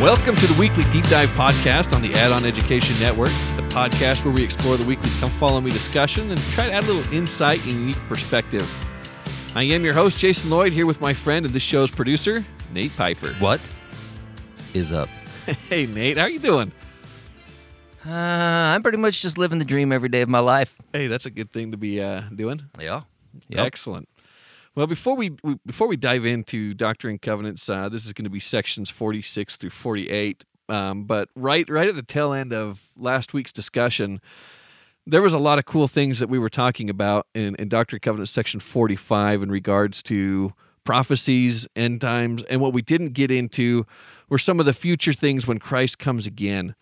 Welcome to the weekly deep dive podcast on the Add On Education Network, the podcast where we explore the weekly Come Follow Me discussion and try to add a little insight and unique perspective. I am your host, Jason Lloyd, here with my friend and this show's producer, Nate Pfeiffer. What is up? Hey, Nate, how are you doing? Uh, I'm pretty much just living the dream every day of my life. Hey, that's a good thing to be uh, doing. Yeah. Excellent. Well, before we, we before we dive into Doctrine and Covenants, uh, this is going to be sections 46 through 48. Um, but right right at the tail end of last week's discussion, there was a lot of cool things that we were talking about in, in Doctrine and Covenants section 45 in regards to prophecies, end times, and what we didn't get into were some of the future things when Christ comes again.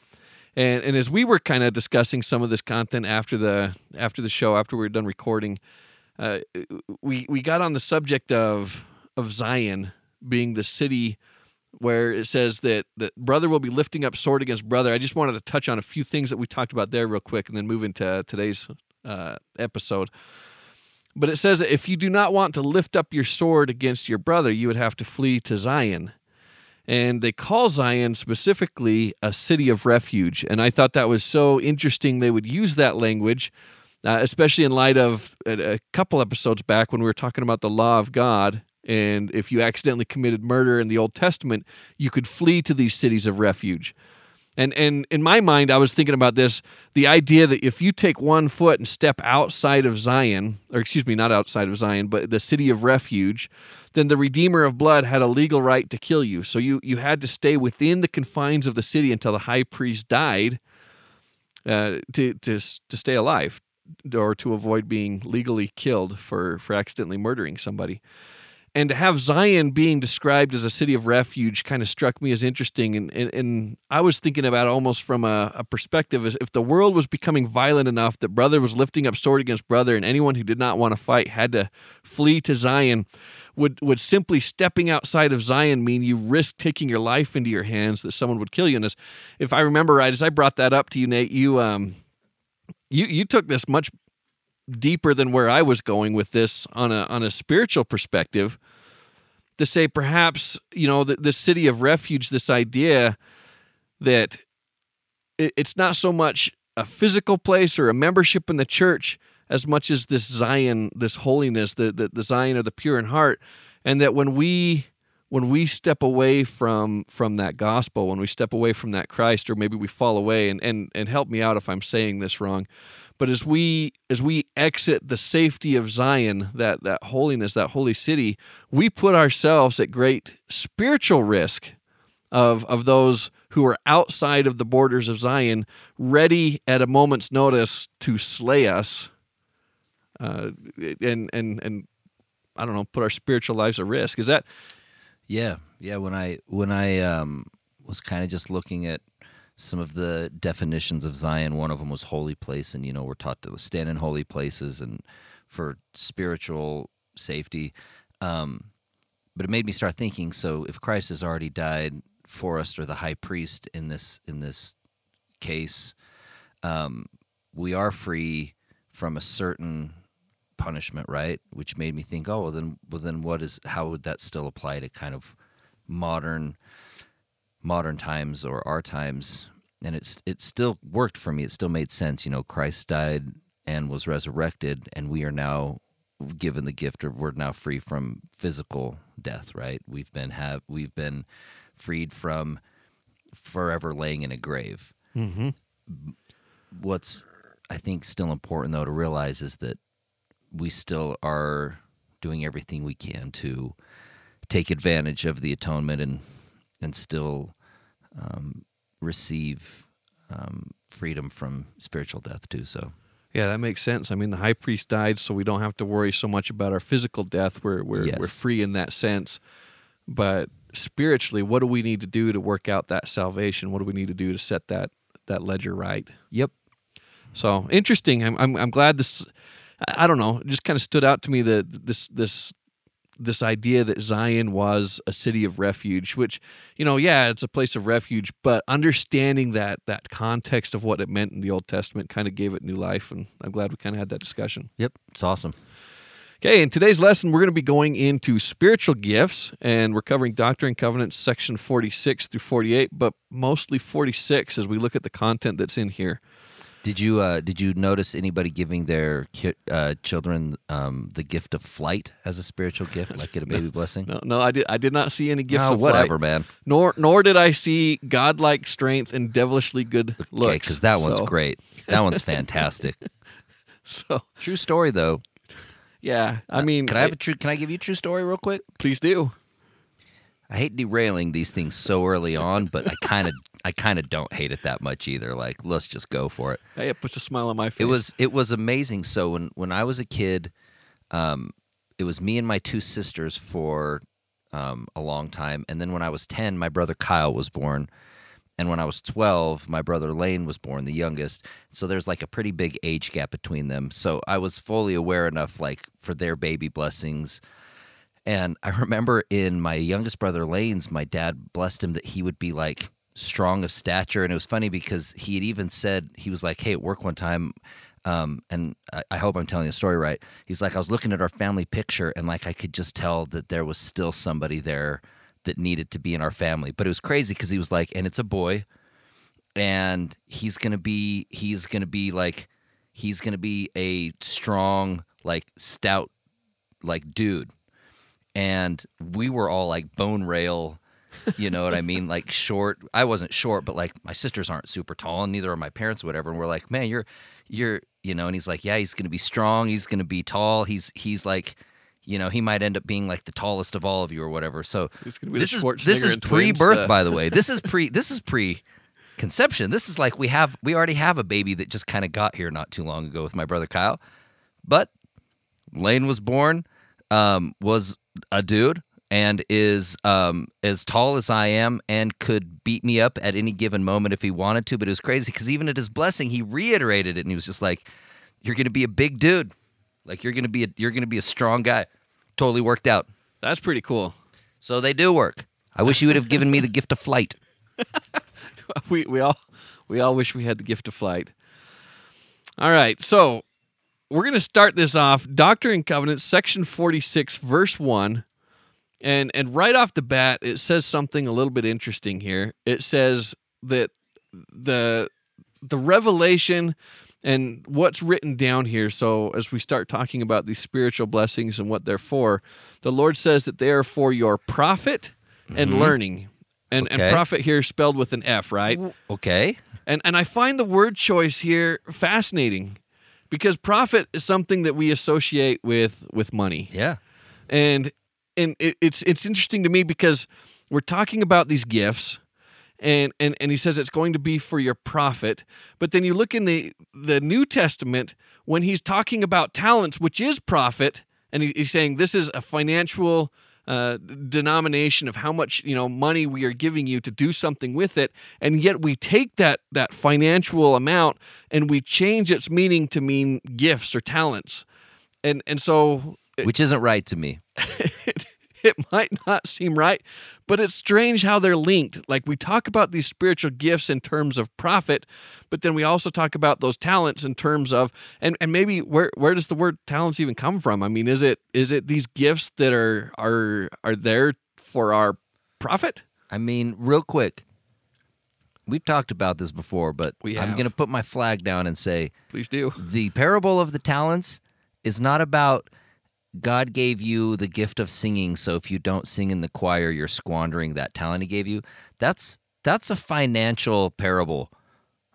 And, and as we were kind of discussing some of this content after the after the show, after we were done recording, uh, we we got on the subject of of Zion being the city where it says that that brother will be lifting up sword against brother. I just wanted to touch on a few things that we talked about there real quick, and then move into today's uh, episode. But it says that if you do not want to lift up your sword against your brother, you would have to flee to Zion. And they call Zion specifically a city of refuge. And I thought that was so interesting they would use that language uh, especially in light of a, a, couple episodes back when we were talking about the law of God. And if you accidentally committed murder in the Old Testament, you could flee to these cities of refuge. And and in my mind, I was thinking about this: the idea that if you take one foot and step outside of Zion, or excuse me, not outside of Zion, but the city of refuge, then the Redeemer of blood had a legal right to kill you. So you you had to stay within the confines of the city until the high priest died uh, to to to stay alive, or to avoid being legally killed for, for accidentally murdering somebody. And to have Zion being described as a city of refuge kind of struck me as interesting. And, and, and I was thinking about almost from a, a perspective as if the world was becoming violent enough that brother was lifting up sword against brother, and anyone who did not want to fight had to flee to Zion. Would, would simply stepping outside of Zion mean you risk taking your life into your hands that someone would kill you? And as, if I remember right, as I brought that up to you, Nate, you um, you you took this much deeper than where I was going with this on a on a spiritual perspective to say perhaps you know the, the city of refuge this idea that it, it's not so much a physical place or a membership in the church as much as this Zion this holiness the, the, the Zion of the pure in heart. And that when we when we step away from from that gospel, when we step away from that Christ, or maybe we fall away, and and and help me out if I'm saying this wrong, but as we as we exit the safety of Zion, that that holiness, that holy city, we put ourselves at great spiritual risk of of those who are outside of the borders of Zion, ready at a moment's notice to slay us, uh, and and and I don't know, put our spiritual lives at risk. Is that yeah, yeah. When I when I um, was kind of just looking at some of the definitions of Zion, one of them was holy place, and you know we're taught to stand in holy places and for spiritual safety. Um, but it made me start thinking. So if Christ has already died for us, or the high priest in this in this case, um, we are free from a certain punishment, right? Which made me think, oh, well, then, well, then what is? How would that still apply to kind of modern, modern times or our times? And it's it still worked for me. It still made sense. You know, Christ died and was resurrected, and we are now given the gift of we're now free from physical death. Right? We've been have we've been freed from forever laying in a grave. Mm-hmm. What's I think still important though to realize is that we still are doing everything we can to take advantage of the atonement and and still um, receive um, freedom from spiritual death too. So. Yeah, that makes sense. I mean, the high priest died, so we don't have to worry so much about our physical death. We're we're, yes. we're free in that sense. But spiritually, what do we need to do to work out that salvation? What do we need to do to set that that ledger right? Yep. So interesting. I'm I'm, I'm glad this I don't know, it just kind of stood out to me that this this this idea that Zion was a city of refuge, which you know, yeah, it's a place of refuge, but understanding that that context of what it meant in the Old Testament kind of gave it new life, and I'm glad we kind of had that discussion. Yep, it's awesome. Okay, in today's lesson, we're going to be going into spiritual gifts, and we're covering Doctrine and Covenants, section 46 through 48, but mostly 46 as we look at the content that's in here. Did you uh, did you notice anybody giving their ki- uh, children um, the gift of flight as a spiritual gift, like get a baby blessing? No, no, I did. I did not see any gifts Oh, of whatever, flight, man. nor nor did I see godlike strength and devilishly good looks. Okay, because that one's great. That one's fantastic. So True story, though. yeah, I mean, Can I have a true? Can I give you a true story real quick? please do. I hate derailing these things so early on, but I kind of, I kind of don't hate it that much either. Like, let's just go for it. Hey, it puts a smile on my face. It was, it was amazing. So when when I was a kid, um, it was me and my two sisters for um, a long time, and then when I was ten, my brother Kyle was born, and when I was twelve, my brother Lane was born, the youngest. So there's like a pretty big age gap between them. So I was fully aware enough, like for their baby blessings. And I remember in my youngest brother Lane's, my dad blessed him that he would be like strong of stature. And it was funny because he had even said, he was like, hey, at work one time, um, and I, I hope I'm telling the story right. He's like, I was looking at our family picture and like I could just tell that there was still somebody there that needed to be in our family. But it was crazy because he was like, and it's a boy, and he's gonna be, he's gonna be like, he's gonna be a strong, like stout, like dude and we were all like bone rail you know what i mean? Like short i wasn't short but like my sisters aren't super tall and neither are my parents or whatever and we're like man you're you're you know and he's like yeah he's gonna be strong he's gonna be tall he's he's like you know he might end up being like the tallest of all of you or whatever. So It's gonna be this is this is pre-birth by the way. This is pre this is pre conception this is like we have we already have a baby that just kind of got here not too long ago with my brother kyle but Lane was born, um, was a dude, and is um, as tall as I am, and could beat me up at any given moment if he wanted to. But it was crazy because even at his blessing, he reiterated it, and he was just like, "You're going to be a big dude, like you're going to be a, you're going to be a strong guy." Totally worked out. That's pretty cool. So they do work. I wish you would have given me the gift of flight. we we all we all wish we had the gift of flight. All right, so we're going to start this off Doctrine and Covenants section 46 verse 1. And and right off the bat it says something a little bit interesting here. It says that the the revelation and what's written down here so as we start talking about these spiritual blessings and what they're for the lord says that they are for your profit and mm-hmm. learning and and profit here is spelled with an f right Okay. and and I find the word choice here fascinating because profit is something that we associate with with money. Yeah. And and it, it's it's interesting to me because we're talking about these gifts and, and and he says it's going to be for your profit. But then you look in the the New Testament when he's talking about talents, which is profit, and he, he's saying this is a financial uh, denomination of how much you know money we are giving you to do something with it, and yet we take that that financial amount and we change its meaning to mean gifts or talents, and and so Which isn't right to me. it, it might not seem right, but it's strange how they're linked. Like we talk about these spiritual gifts in terms of profit, but then we also talk about those talents in terms of and, and maybe where where does the word talents even come from? I mean, is it is it these gifts that are are are there for our profit? I mean, real quick. We've talked about this before, but I'm going to put my flag down and say Please do. the parable of the talents is not about God gave you the gift of singing, so if you don't sing in the choir, you're squandering that talent he gave you. That's that's a financial parable.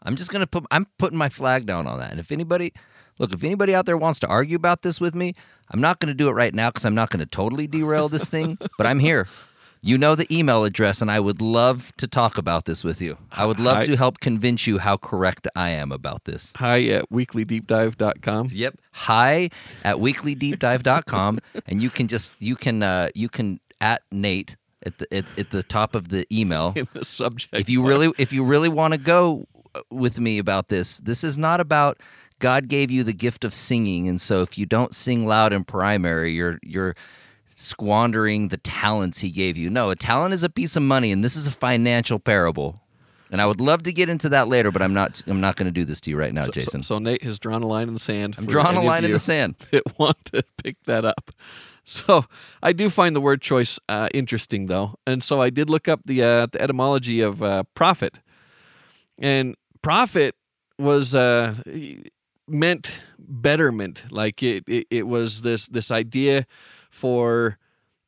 I'm just gonna put I'm putting my flag down on that. And if anybody look, if anybody out there wants to argue about this with me, I'm not gonna do it right now because I'm not gonna totally derail this thing, but I'm here. You know the email address, and I would love to talk about this with you. I would love I- to help convince you how correct I am about this. Hi at weeklydeepdive.com. Yep. Hi at weeklydeepdive.com and you can just you can uh you can at Nate at the at, at the top of the email. In the subject. If you really if you really want to go uh, with me about this, this is not about God gave you the gift of singing and so if you don't sing loud in primary, you're you're squandering the talents he gave you. No, a talent is a piece of money, and this is a financial parable. And I would love to get into that later, but I'm not. I'm not going to do this to you right now, So- Jason. So, so Nate has drawn a line in the sand. I'm drawing a line in the sand. That want to pick that up. So I do find the word choice uh, interesting, though, and so I did look up the uh, the etymology of uh, profit, and profit was uh, meant betterment. Like it, it, it was this this idea for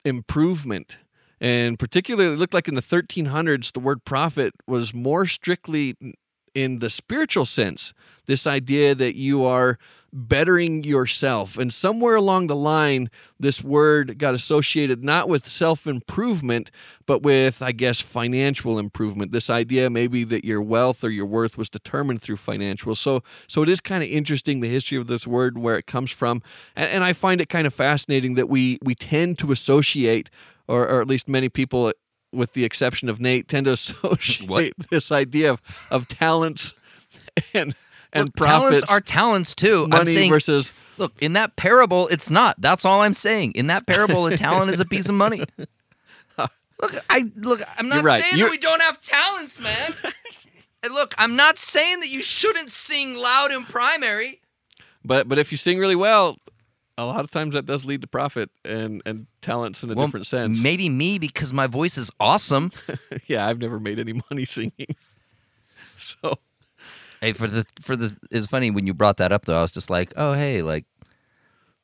improvement. And particularly, it looked like in the 1300s, the word profit was more strictly in the spiritual sense. This idea that you are bettering yourself. And somewhere along the line, this word got associated not with self improvement, but with, I guess, financial improvement. This idea maybe that your wealth or your worth was determined through financial. So, so it is kind of interesting the history of this word, where it comes from. And, and I find it kind of fascinating that we, we tend to associate, or, or at least many people, with the exception of Nate, tend to associate this idea of, of talents and and Look, talents profits, are talents too. I'm saying, versus look, in that parable, it's not. That's all I'm saying. In that parable, a talent is a piece of money. Look, I look. I'm not right. saying You're- that we don't have talents, man. and look, I'm not saying that you shouldn't sing loud in primary. but but if you sing really well, a lot of times that does lead to profit and and talents in a Well, different sense. Maybe me because my voice is awesome. yeah, I've never made any money singing. So Hey, for the for the it's funny when you brought that up though. I was just like, oh hey, like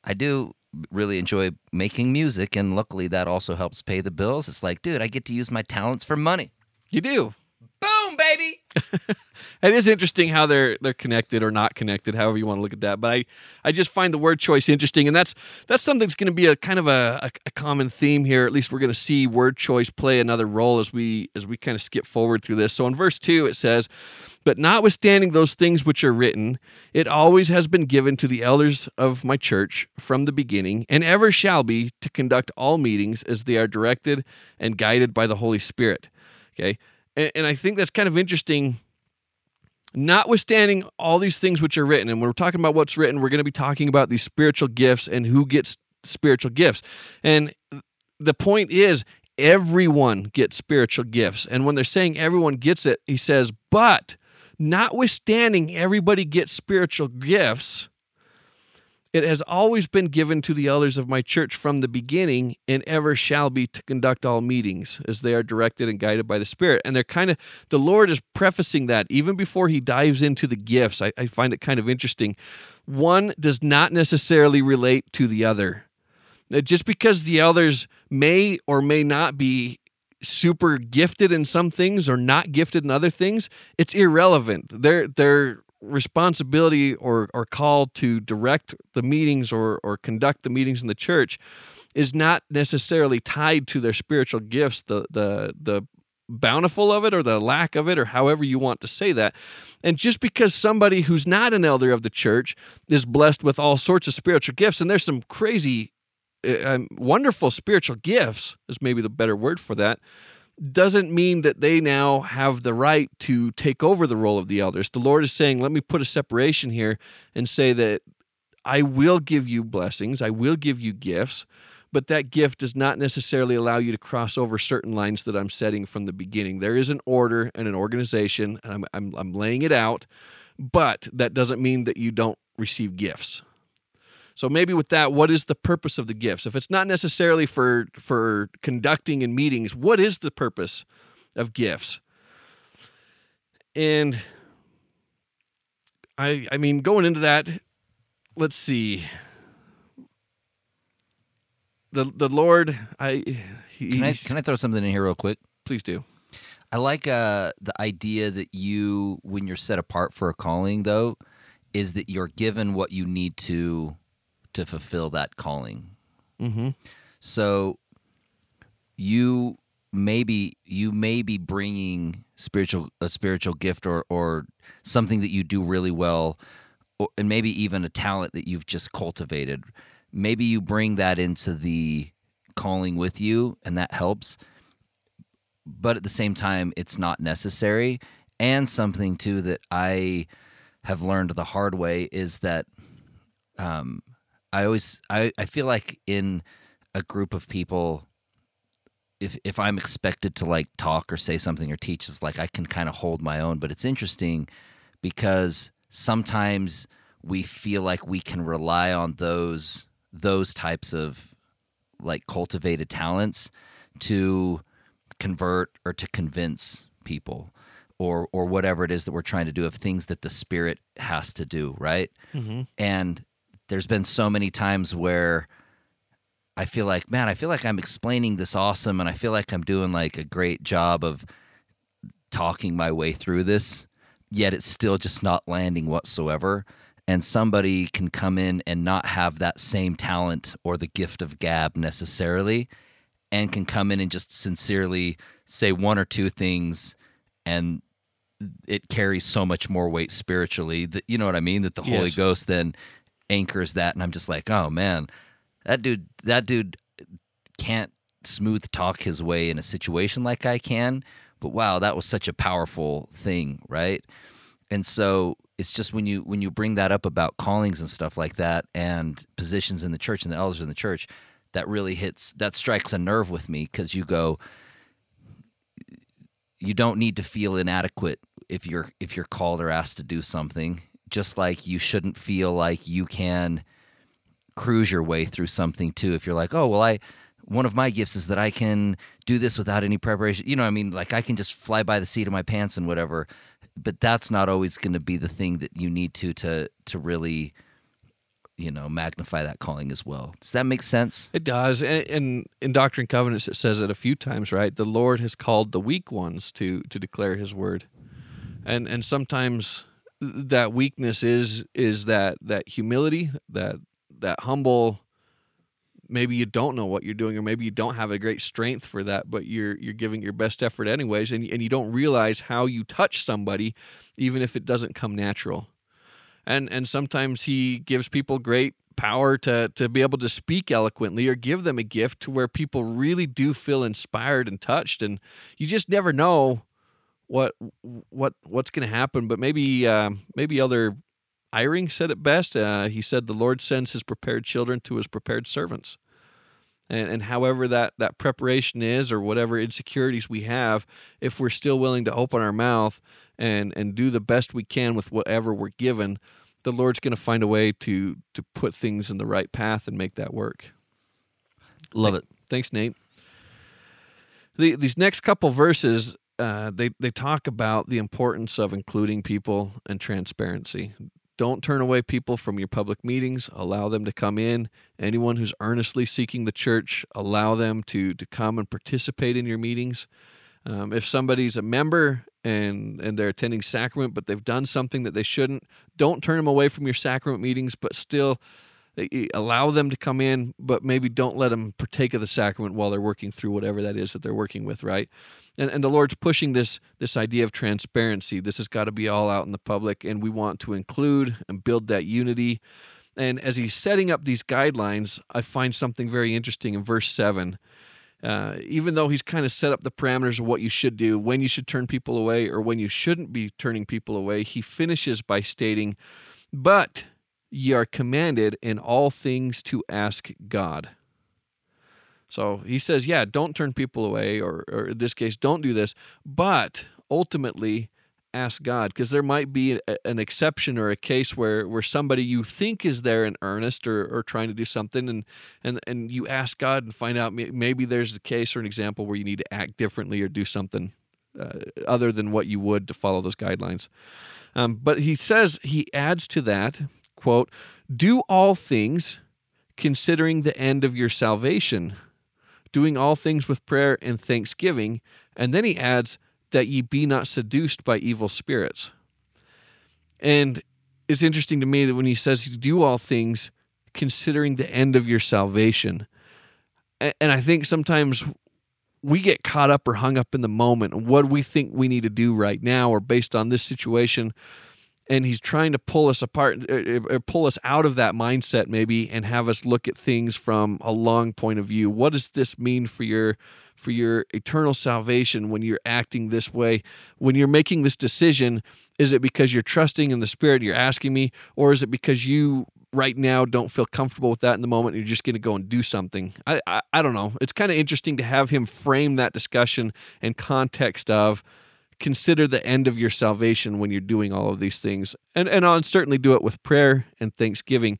I do really enjoy making music, and luckily that also helps pay the bills. It's like, dude, I get to use my talents for money. you do. Boom, baby. It is interesting how they're they're connected or not connected, however you want to look at that. But I, I just find the word choice interesting, and that's that's something that's going to be a kind of a, a, common theme here. At least we're going to see word choice play another role as we as we kind of skip forward through this. So in verse two it says, "But notwithstanding those things which are written, it always has been given to the elders of my church from the beginning, and ever shall be, to conduct all meetings as they are directed and guided by the Holy Spirit." Okay, and, and I think that's kind of interesting notwithstanding all these things which are written, and when we're talking about what's written, we're going to be talking about these spiritual gifts and who gets spiritual gifts. And the point is, everyone gets spiritual gifts. And when they're saying everyone gets it, he says, but notwithstanding everybody gets spiritual gifts, it has always been given to the elders of my church from the beginning and ever shall be to conduct all meetings as they are directed and guided by the Spirit. And they're kind of, the Lord is prefacing that even before he dives into the gifts. I, I find it kind of interesting. One does not necessarily relate to the other. Just because the elders may or may not be super gifted in some things or not gifted in other things, it's irrelevant. They're, they're, responsibility or, or call to direct the meetings or, or conduct the meetings in the church is not necessarily tied to their spiritual gifts, the the the bountiful of it or the lack of it or however you want to say that. And just because somebody who's not an elder of the church is blessed with all sorts of spiritual gifts and there's some crazy uh, wonderful spiritual gifts is maybe the better word for that doesn't mean that they now have the right to take over the role of the elders. The Lord is saying, let me put a separation here and say that I will give you blessings, I will give you gifts, but that gift does not necessarily allow you to cross over certain lines that I'm setting from the beginning. There is an order and an organization, and I'm, I'm, I'm laying it out, but that doesn't mean that you don't receive gifts. So maybe with that, what is the purpose of the gifts? If it's not necessarily for for conducting in meetings, what is the purpose of gifts? And I I mean going into that, let's see. The the Lord, I Can I can I throw something in here real quick? please do. I like uh, the idea that you, when you're set apart for a calling, though, is that you're given what you need to to fulfill that calling. Mm-hmm. So you maybe you may be bringing spiritual a spiritual gift or or something that you do really well, or, and maybe even a talent that you've just cultivated. Maybe you bring that into the calling with you, and that helps. But at the same time, it's not necessary. And something too that I have learned the hard way is that um, I always I, I feel like in a group of people if if I'm expected to like talk or say something or teach it's like I can kind of hold my own but it's interesting because sometimes we feel like we can rely on those those types of like cultivated talents to convert or to convince people or or whatever it is that we're trying to do of things that the spirit has to do right Mm-hmm. and there's been so many times where I feel like, man, I feel like I'm explaining this awesome and I feel like I'm doing like a great job of talking my way through this, yet it's still just not landing whatsoever. And somebody can come in and not have that same talent or the gift of gab necessarily, and can come in and just sincerely say one or two things and it carries so much more weight spiritually that you know what I mean that the Holy Ghost then anchors that and I'm just like oh man that dude that dude can't smooth talk his way in a situation like I can. But wow that was such a powerful thing right? And so it's just when you when you bring that up about callings and stuff like that and positions in the church and the elders in the church that really hits that strikes a nerve with me because you go you don't need to feel inadequate if you're if you're called or asked to do something just like you shouldn't feel like you can cruise your way through something too. If you're like oh well i one of my gifts is that i can do this without any preparation you know i mean? Like i can just fly by the seat of my pants and whatever. But that's not always going to be the thing that you need to to to really you know magnify that calling as well. Does that make sense? It does, and, and in Doctrine and Covenants it says it a few times, right? The Lord has called the weak ones to to declare His word, and and sometimes that weakness is is that that humility, that that humble. Maybe you don't know what you're doing, or maybe you don't have a great strength for that, but you're you're giving your best effort anyways, and and you don't realize how you touch somebody, even if it doesn't come natural and and sometimes he gives people great power to to be able to speak eloquently or give them a gift to where people really do feel inspired and touched and you just never know what what what's going to happen but maybe uh, maybe elder Eyring said it best uh, he said the lord sends his prepared children to his prepared servants. And, and however that, that preparation is or whatever insecurities we have if we're still willing to open our mouth and, and do the best we can with whatever we're given the lord's going to find a way to to put things in the right path and make that work. Love it. Thanks nate. The, these next couple verses uh, they, they talk about the importance of including people and transparency. Don't turn away people from your public meetings. Allow them to come in. Anyone who's earnestly seeking the church allow them to to come and participate in your meetings. Um, if somebody's a member and and they're attending sacrament but they've done something that they shouldn't don't turn them away from your sacrament meetings but still eh, allow them to come in but maybe don't let them partake of the sacrament while they're working through whatever that is that they're working with right? And, and the lord's pushing this this idea of transparency. This has got to be all out in the public and we want to include and build that unity. And as he's setting up these guidelines i find something very interesting in verse 7 uh, even though he's kind of set up the parameters of what you should do, when you should turn people away, or when you shouldn't be turning people away, he finishes by stating, But ye are commanded in all things to ask God. So he says, Yeah, don't turn people away, or, or in this case, don't do this, but ultimately, ask God because there might be a, an exception or a case where, where somebody you think is there in earnest or, or trying to do something and, and, and you ask God and find out maybe there's a case or an example where you need to act differently or do something uh, other than what you would to follow those guidelines. Um, but he says, he adds to that, quote, do all things considering the end of your salvation, doing all things with prayer and thanksgiving. And then he adds, that ye be not seduced by evil spirits. And it's interesting to me that when he says do all things considering the end of your salvation. And I think sometimes we get caught up or hung up in the moment and what we think we need to do right now or based on this situation. And he's trying to pull us apart or uh, uh, pull us out of that mindset maybe and have us look at things from a long point of view. What does this mean for your for your eternal salvation when you're acting this way? When you're making this decision is it because you're trusting in the spirit you're asking me or is it because you right now don't feel comfortable with that in the moment you're just going to go and do something? I i, I don't know. It's kind of interesting to have him frame that discussion in context of consider the end of your salvation when you're doing all of these things. And and I'll certainly do it with prayer and thanksgiving.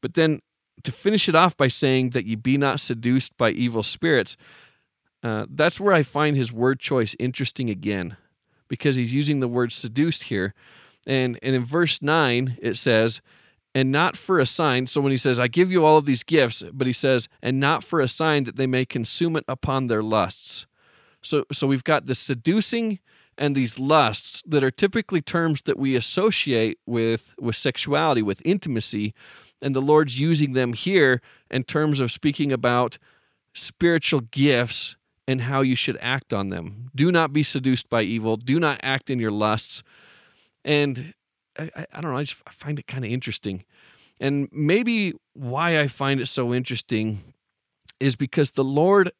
But then to finish it off by saying that ye be not seduced by evil spirits, uh, that's where I find his word choice interesting again, because he's using the word seduced here. And, and in verse 9, it says, and not for a sign. So when he says, I give you all of these gifts, but he says, and not for a sign that they may consume it upon their lusts. So so we've got the seducing and these lusts that are typically terms that we associate with with sexuality, with intimacy, and the Lord's using them here in terms of speaking about spiritual gifts and how you should act on them. Do not be seduced by evil. Do not act in your lusts. And I, I don't know, I just find it kind of interesting. And maybe why I find it so interesting is because the Lord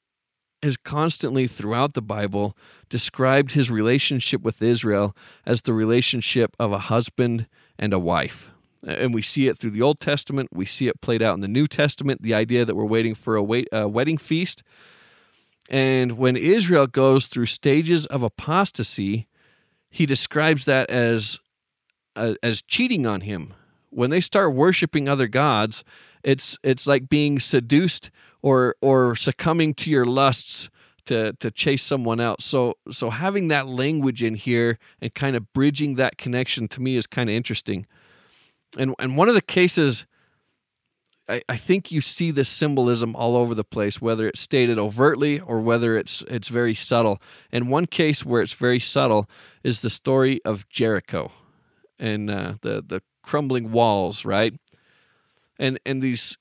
has constantly throughout the Bible described his relationship with Israel as the relationship of a husband and a wife. And we see it through the Old Testament. We see it played out in the New Testament, the idea that we're waiting for a, wait, a wedding feast. And when Israel goes through stages of apostasy, he describes that as, uh, as cheating on him. When they start worshiping other gods, it's, it's like being seduced or or succumbing to your lusts to to chase someone else. So so having that language in here and kind of bridging that connection to me is kind of interesting. And and one of the cases I, I think you see this symbolism all over the place, whether it's stated overtly or whether it's it's very subtle. And one case where it's very subtle is the story of Jericho and uh, the the crumbling walls, right? And and these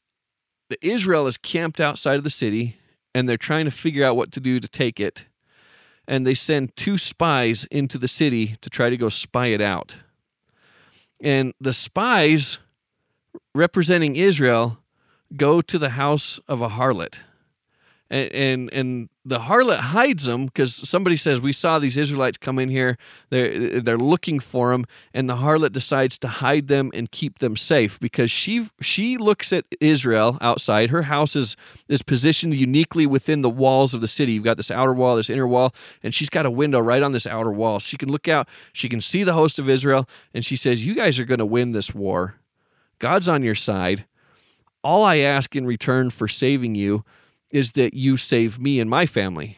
the Israel is camped outside of the city and they're trying to figure out what to do to take it. And they send two spies into the city to try to go spy it out. And the spies representing Israel go to the house of a harlot and and, and the harlot hides them because somebody says we saw these Israelites come in here. They're they're looking for them, and the harlot decides to hide them and keep them safe because she she looks at Israel outside. Her house is is positioned uniquely within the walls of the city. You've got this outer wall, this inner wall, and she's got a window right on this outer wall. She can look out. She can see the host of Israel, and she says, "You guys are going to win this war. God's on your side. All I ask in return for saving you." Is that you save me and my family.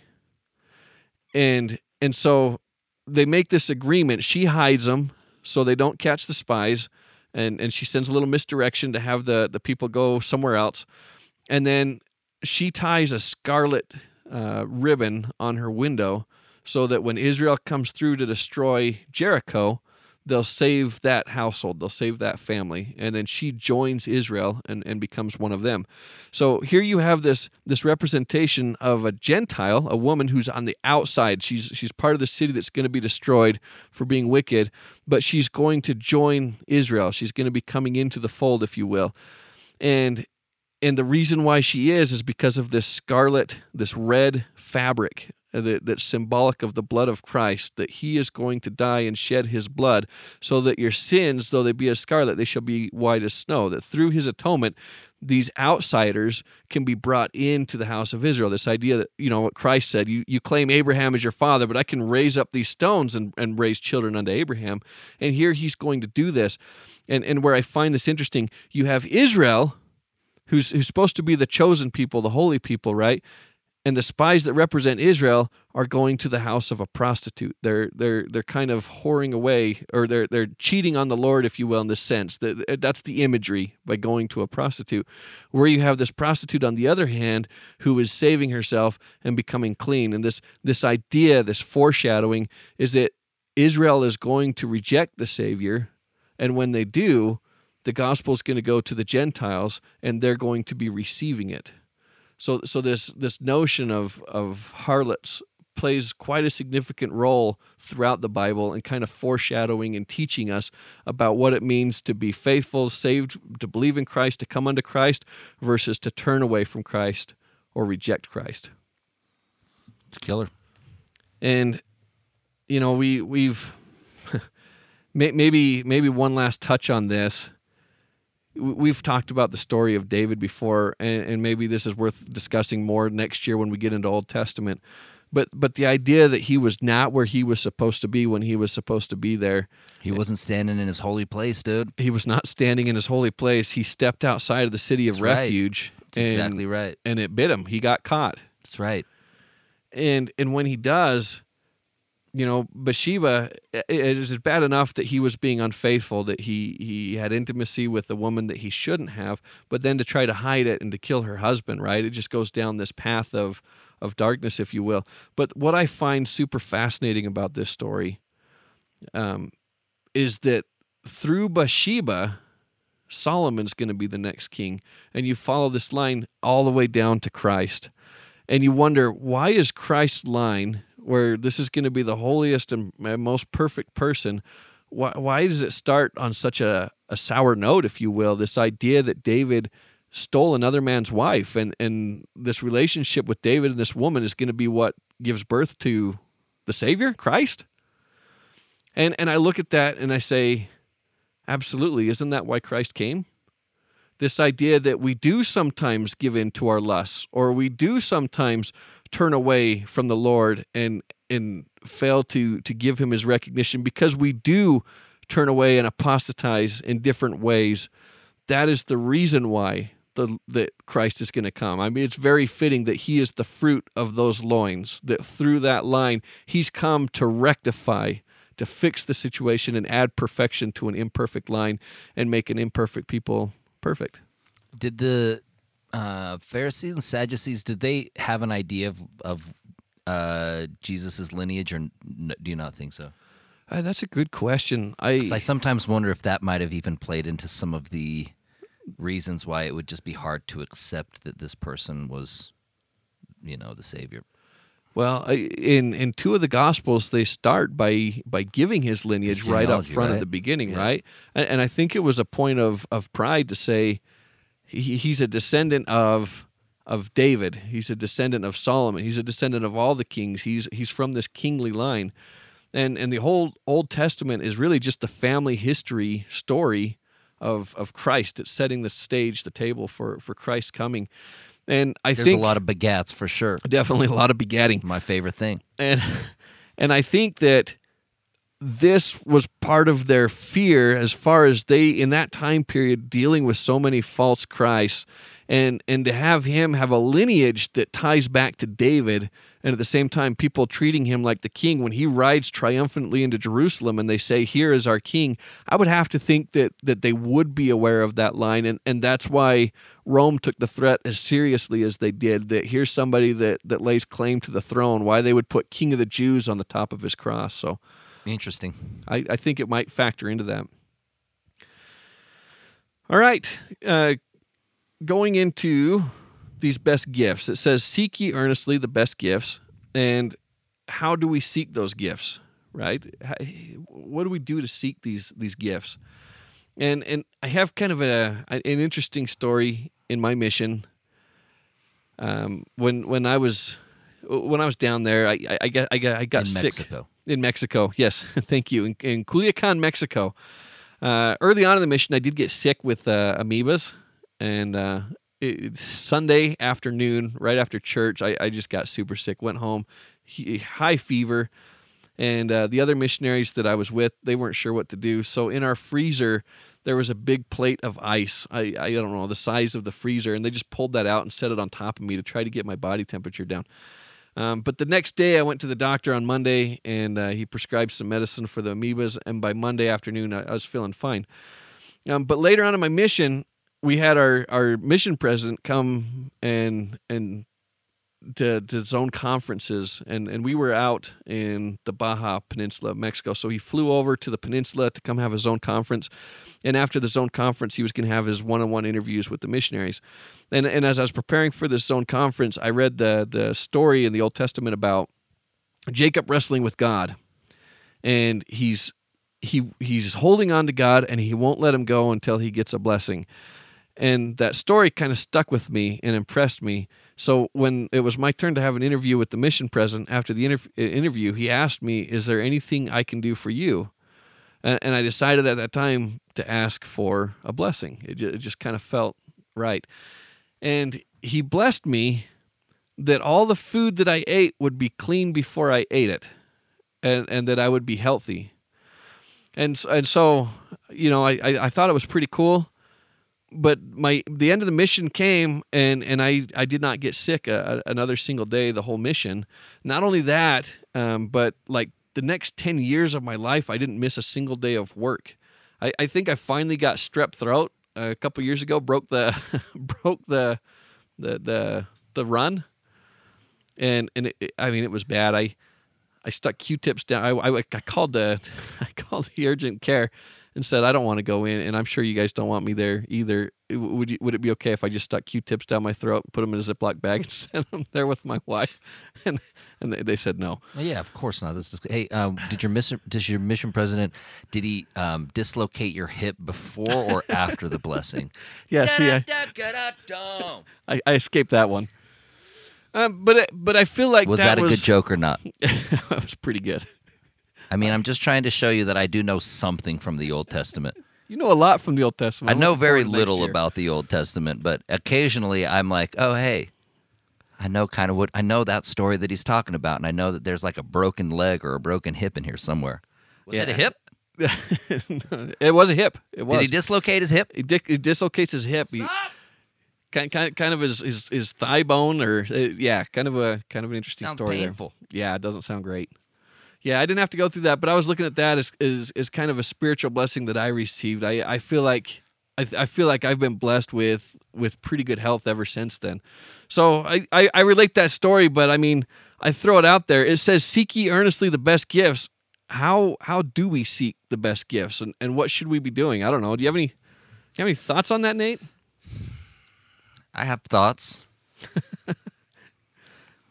And and so they make this agreement. She hides them so they don't catch the spies, and and she sends a little misdirection to have the the people go somewhere else, and then she ties a scarlet uh, ribbon on her window so that when Israel comes through to destroy Jericho, they'll save that household, they'll save that family, and then she joins Israel and, and becomes one of them. So here you have this this representation of a Gentile, a woman who's on the outside. She's she's part of the city that's going to be destroyed for being wicked, but she's going to join Israel. She's going to be coming into the fold, if you will. And and the reason why she is is because of this scarlet, this red fabric Uh, that, that's symbolic of the blood of Christ, that he is going to die and shed his blood, so that your sins, though they be as scarlet, they shall be white as snow. That through his atonement, these outsiders can be brought into the house of Israel. This idea that, you know, what Christ said, you, you claim Abraham as your father, but I can raise up these stones and, and raise children unto Abraham. And here he's going to do this. And, and where I find this interesting, you have Israel, who's, who's supposed to be the chosen people, the holy people, right? And the spies that represent Israel are going to the house of a prostitute. They're they're they're kind of whoring away, or they're they're cheating on the Lord, if you will, in this sense. That that's the imagery by going to a prostitute. Where you have this prostitute on the other hand, who is saving herself and becoming clean. And this this idea, this foreshadowing, is that Israel is going to reject the Savior, and when they do, the gospel is going to go to the Gentiles, and they're going to be receiving it. So so this this notion of of harlots plays quite a significant role throughout the Bible and kind of foreshadowing and teaching us about what it means to be faithful, saved, to believe in Christ, to come unto Christ, versus to turn away from Christ or reject Christ. It's a killer. And you know, we we've maybe maybe one last touch on this. We've talked about the story of David before, and, and maybe this is worth discussing more next year when we get into Old Testament. But but the idea that he was not where he was supposed to be when he was supposed to be there. He wasn't standing in his holy place, dude. He was not standing in his holy place. He stepped outside of the city of That's right. refuge. That's and, exactly right. And it bit him. He got caught. That's right. and and when he does you know bathsheba it is bad enough that he was being unfaithful that he he had intimacy with a woman that he shouldn't have but then to try to hide it and to kill her husband right? It just goes down this path of of darkness if you will. But what i find super fascinating about this story um, is that through bathsheba solomon's going to be the next king and you follow this line all the way down to christ and you wonder why is Christ's line where this is going to be the holiest and uh, most perfect person why, why does it start on such a, a sour note if you will this idea that David stole another man's wife and and this relationship with David and this woman is going to be what gives birth to the savior Christ? And and I look at that and I say absolutely isn't that why Christ came? This idea that we do sometimes give in to our lusts or we do sometimes turn away from the Lord and and fail to to give him his recognition because we do turn away and apostatize in different ways that is the reason why the that Christ is going to come. I mean it's very fitting that he is the fruit of those loins that through that line he's come to rectify to fix the situation and add perfection to an imperfect line and make an imperfect people perfect. Did the uh, Pharisees and Sadducees did they have an idea of of uh, Jesus's lineage, or n- do you not think so? Uh, that's a good question. I, I sometimes wonder if that might have even played into some of the reasons why it would just be hard to accept that this person was, you know, the savior. well, I, in in two of the gospels, they start by by giving his lineage His right up front at the beginning, Yeah. right? And, and I think it was a point of of pride to say he, he's a descendant of of David. He's a descendant of Solomon. He's a descendant of all the kings. He's he's from this kingly line, and and the whole Old Testament is really just the family history story of of Christ. It's setting the stage, the table for for Christ's coming. And I There's think a lot of begats for sure. definitely a lot of begatting My favorite thing. and and I think that this was part of their fear as far as they in that time period dealing with so many false Christs. And and to have him have a lineage that ties back to David and at the same time people treating him like the king when he rides triumphantly into Jerusalem and they say here is our king I would have to think that that they would be aware of that line. And and that's why Rome took the threat as seriously as they did that here's somebody that that lays claim to the throne why they would put king of the Jews on the top of his cross. So Interesting. I, I think it might factor into that. All right. Uh, going into these best gifts, it says, Seek ye earnestly the best gifts. And how do we seek those gifts? Right? What do we do to seek these these gifts? And and I have kind of a an interesting story in my mission. Um, when when I was when I was down there, I I, I got I got I got In sick Mexico. In Mexico. Yes, thank you. In, in Culiacan, Mexico. Uh, early on in the mission, I did get sick with uh, amoebas, and uh, it, it's Sunday afternoon, right after church, I, I just got super sick. Went home, he, high fever, and uh, the other missionaries that I was with, they weren't sure what to do. So in our freezer, there was a big plate of ice. I, I don't know the size of the freezer, and they just pulled that out and set it on top of me to try to get my body temperature down. Um, but the next day, I went to the doctor on Monday, and uh, he prescribed some medicine for the amoebas. And by Monday afternoon, I, I was feeling fine. Um, but later on in my mission, we had our, our mission president come and and to, to zone conferences, and, and we were out in the Baja Peninsula of Mexico. So he flew over to the peninsula to come have his zone conference. And after the zone conference, he was going to have his one on one interviews with the missionaries. And, and as I was preparing for this zone conference, I read the, the story in the Old Testament about Jacob wrestling with God, and he's he he's holding on to God, and he won't let him go until he gets a blessing. And that story kind of stuck with me and impressed me. So when it was my turn to have an interview with the mission president, after the interv- interview, he asked me, "Is there anything I can do for you?" And, and I decided at that time to ask for a blessing. It, it just kind of felt right. And he blessed me that all the food that I ate would be clean before I ate it, and and that I would be healthy. And and so, you know, I I, I thought it was pretty cool. But my the end of the mission came, and and I I did not get sick a, a- another single day the whole mission. Not only that, um, but like the next ten years of my life, I didn't miss a single day of work. I, I think I finally got strep throat a couple years ago. Broke the broke the the the the run, and and it- I mean it was bad. I I stuck Q-tips down. I, I, I called the I called the urgent care and said I don't want to go in, and I'm sure you guys don't want me there either. Would you, would it be okay if I just stuck Q-tips down my throat, put them in a Ziploc bag, and sent them there with my wife? And and they, they said no. Well, yeah, of course not. This is hey. Um, did your mission? Does your mission president? Did he um, dislocate your hip before or after the blessing? Yeah, see, I, I, I escaped that one. Um, but but I feel like Was that, a was, good joke or not? that was pretty good. I mean, I'm just trying to show you that I do know something from the Old Testament. You know a lot from the Old Testament. I I'm know very forward to next little about the Old Testament, but occasionally I'm like, oh, hey, I know kind of what I know that story that he's talking about, and I know that there's like a broken leg or a broken hip in here somewhere. Was Yeah. it a hip? it was a hip. It was. Did he dislocate his hip? he, di- he dislocates his hip. He, kind, kind, kind of his, his, his thigh bone, or uh, yeah, kind of a kind of an interesting Sounds story painful. there. Yeah, it doesn't sound great. Yeah, I didn't have to go through that, but I was looking at that as as, as kind of a spiritual blessing that I received. I, I feel like I, I feel like I've been blessed with with pretty good health ever since then. So I, I, I relate that story, but I mean I throw it out there. It says, "Seek ye earnestly the best gifts." How how do we seek the best gifts, and, and what should we be doing? I don't know. Do you have any do you have any thoughts on that, Nate? I have thoughts.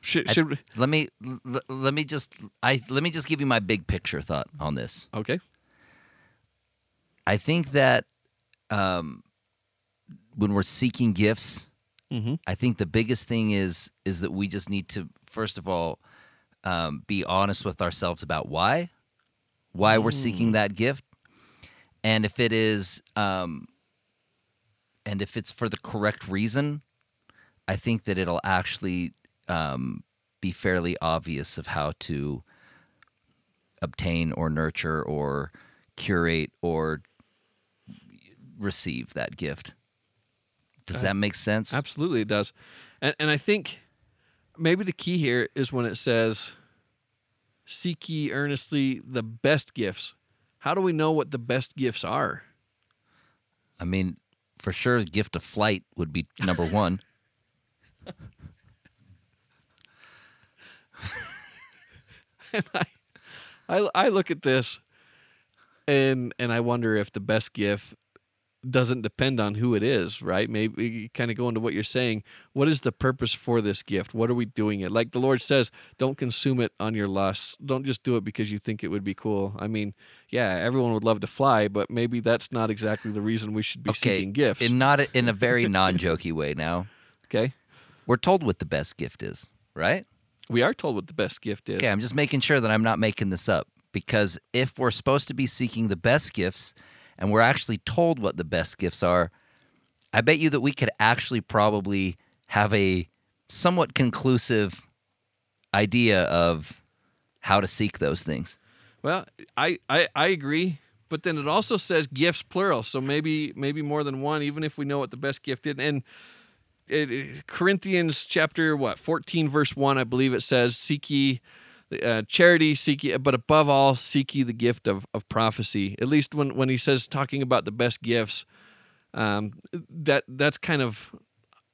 Should, should we- Let me l- let me just I let me just give you my big picture thought on this. okay. I think that um, when we're seeking gifts, Mm-hmm. I think the biggest thing is is that we just need to first of all um, be honest with ourselves about why why we're seeking that gift, and if it is um, and if it's for the correct reason, I think that it'll actually um, be fairly obvious of how to obtain or nurture or curate or receive that gift. Does that make sense? Absolutely, it does. And and I think maybe the key here is when it says, "Seek ye earnestly the best gifts." How do we know what the best gifts are? I mean, for sure, the gift of flight would be number one. I I look at this, and and I wonder if the best gift doesn't depend on who it is, right? Maybe kind of go into what you're saying. What is the purpose for this gift? What are we doing it? Like the Lord says, don't consume it on your lusts. Don't just do it because you think it would be cool. I mean, yeah, everyone would love to fly, but maybe that's not exactly the reason we should be Okay, seeking gifts. in not a, in a very non-jokey way. Now okay, we're told what the best gift is, right? We are told what the best gift is. Okay, I'm just making sure that I'm not making this up because if we're supposed to be seeking the best gifts and we're actually told what the best gifts are, I bet you that we could actually probably have a somewhat conclusive idea of how to seek those things. Well, I, I I agree, but then it also says gifts plural, so maybe maybe more than one, even if we know what the best gift is. And Corinthians chapter what fourteen verse one, I believe it says, "Seek ye uh, charity, seek ye, but above all, seek ye the gift of of prophecy." At least when when he says talking about the best gifts, um, that that's kind of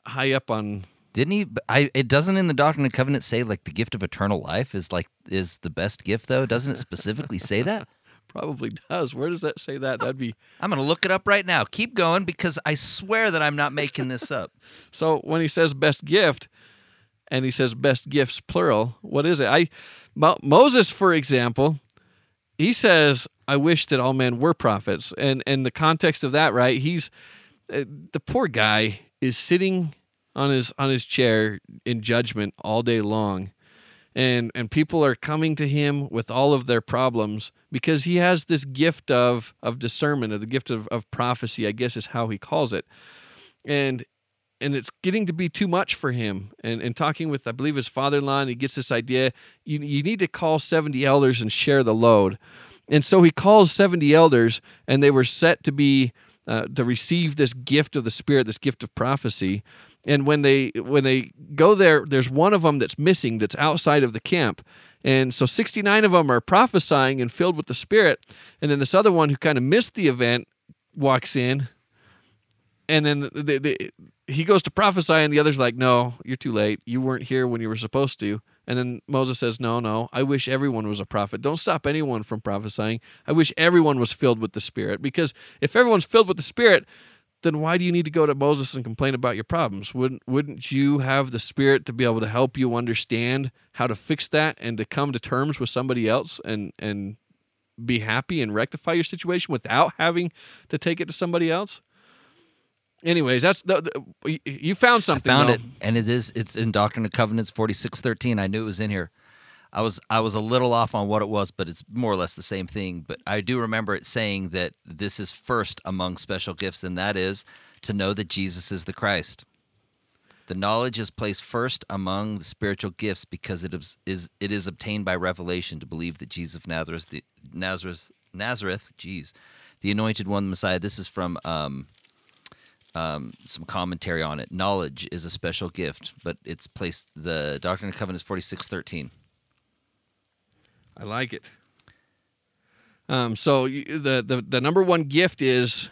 high up on. Didn't he? I it doesn't in the Doctrine and Covenant say like the gift of eternal life is like is the best gift though. Doesn't it specifically say that? Probably does. Where does that say that? That'd be I'm gonna look it up right now. Keep going because I swear that I'm not making this up. So when he says best gift, and he says best gifts plural. What is it? I Mo- Moses, for example, he says, "I wish that all men were prophets," and and the context of that, right? He's uh, the poor guy is sitting on his on his chair in judgment all day long and and people are coming to him with all of their problems because he has this gift of of discernment or the gift of, of prophecy i guess is how he calls it. And and it's getting to be too much for him. And and talking with i believe his father-in-law and he gets this idea you, you need to call 70 elders and share the load. And so he calls 70 elders and they were set to be uh, to receive this gift of the spirit this gift of prophecy and when they when they go there there's one of them that's missing that's outside of the camp. And so 69 of them are prophesying and filled with the spirit. And then this other one who kind of missed the event walks in. And then he goes to prophesy and the other's like no you're too late. You weren't here when you were supposed to. And then moses says no no. I wish everyone was a prophet. Don't stop anyone from prophesying. I wish everyone was filled with the spirit. Because if everyone's filled with the spirit then why do you need to go to Moses and complain about your problems? Wouldn't wouldn't you have the spirit to be able to help you understand how to fix that and to come to terms with somebody else and and be happy and rectify your situation without having to take it to somebody else? Anyways, that's the, the you found something. I found though. it, and it is it's in Doctrine and Covenants forty six thirteen. I knew it was in here. I was I was a little off on what it was, but it's more or less the same thing. But I do remember it saying that this is first among special gifts, and that is to know that Jesus is the Christ. The knowledge is placed first among the spiritual gifts because it is, is it is obtained by revelation to believe that Jesus of Nazareth, the Nazareth, Nazareth, geez, the Anointed One, the Messiah. This is from um, um, some commentary on it. Knowledge is a special gift, but it's placed. The Doctrine and Covenants forty six thirteen. I like it. Um, so you, the, the the number one gift is.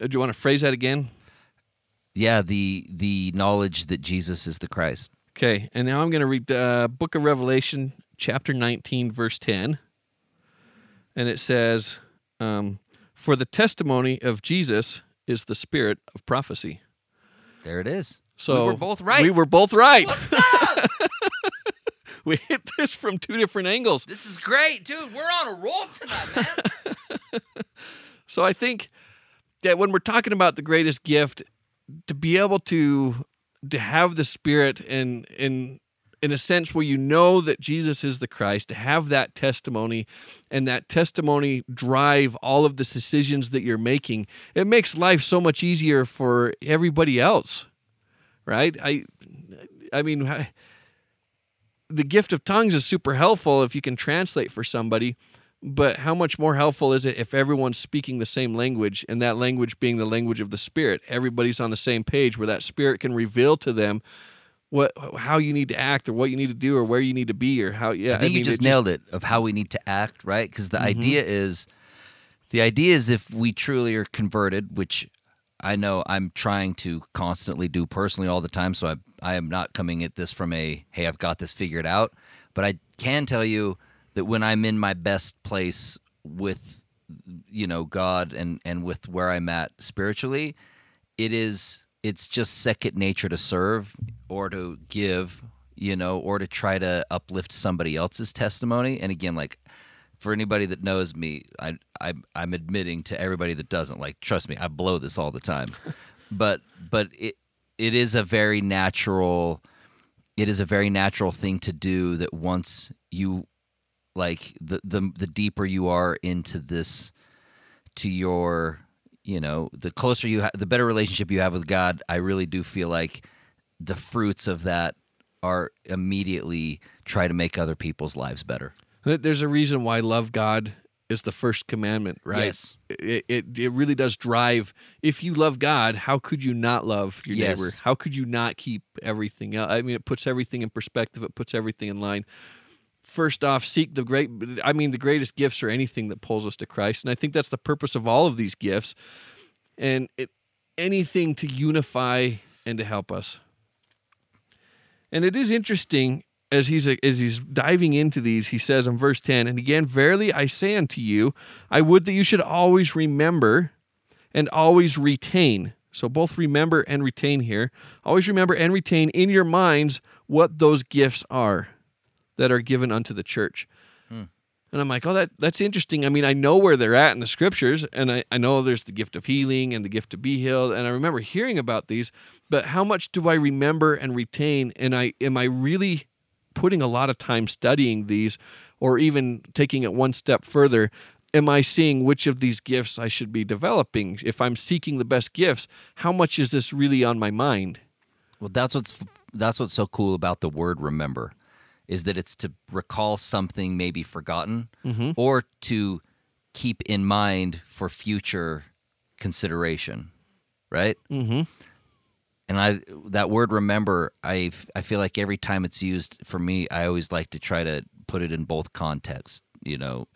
uh, Do you want to phrase that again? Yeah, the the knowledge that Jesus is the Christ. Okay, and now I'm going to read the uh, Book of Revelation, chapter 19, verse 10, and it says, um, "For the testimony of Jesus is the spirit of prophecy." There it is. So we were both right. We were both right. What's up? we hit this from two different angles. this is great, dude. We're on a roll tonight, man. So I think that when we're talking about the greatest gift, to be able to to have the spirit and in in a sense where you know that Jesus is the Christ, to have that testimony and that testimony drive all of the decisions that you're making, it makes life so much easier for everybody else. Right? I I mean I- the gift of tongues is super helpful if you can translate for somebody, but how much more helpful is it if everyone's speaking the same language and that language being the language of the spirit? Everybody's on the same page where that spirit can reveal to them what how you need to act or what you need to do or where you need to be or how yeah I think mean, you just it nailed it of how we need to act, right? Because the mm-hmm. idea is, the idea is if we truly are converted, which I know I'm trying to constantly do personally all the time. So I I am not coming at this from a hey I've got this figured out, but I can tell you that when I'm in my best place with you know God and and with where I'm at spiritually, it is it's just second nature to serve or to give you know or to try to uplift somebody else's testimony and again like for anybody that knows me I, I i'm admitting to everybody that doesn't like trust me i blow this all the time. But but it it is a very natural it is a very natural thing to do that once you like the the the deeper you are into this to your you know the closer you ha- the better relationship you have with god i really do feel like the fruits of that are immediately try to make other people's lives better there's a reason why love God is the first commandment, right? Yes. It, it it really does drive. If you love God, how could you not love your Yes. neighbor? How could you not keep everything else? I mean, it puts everything in perspective. It puts everything in line. First off, seek the great. I mean, the greatest gifts are anything that pulls us to Christ, and I think that's the purpose of all of these gifts, and it, anything to unify and to help us. And it is interesting as he's as he's diving into these, he says in verse 10, and again, verily I say unto you, I would that you should always remember and always retain So both remember and retain here. Always remember and retain in your minds what those gifts are that are given unto the church. Hmm. And I'm like, oh, that that's interesting. I mean, I know where they're at in the scriptures, and I, I know there's the gift of healing and the gift to be healed, and I remember hearing about these, but how much do I remember and retain? And I am I really putting a lot of time studying these, or even taking it one step further? Am I seeing which of these gifts I should be developing? If I'm seeking the best gifts, how much is this really on my mind? Well, that's what's that's what's so cool about the word remember is that it's to recall something maybe forgotten or to keep in mind for future consideration, right? Mm-hmm. And I that word remember, I I feel like every time it's used for me, I always like to try to put it in both contexts. You know,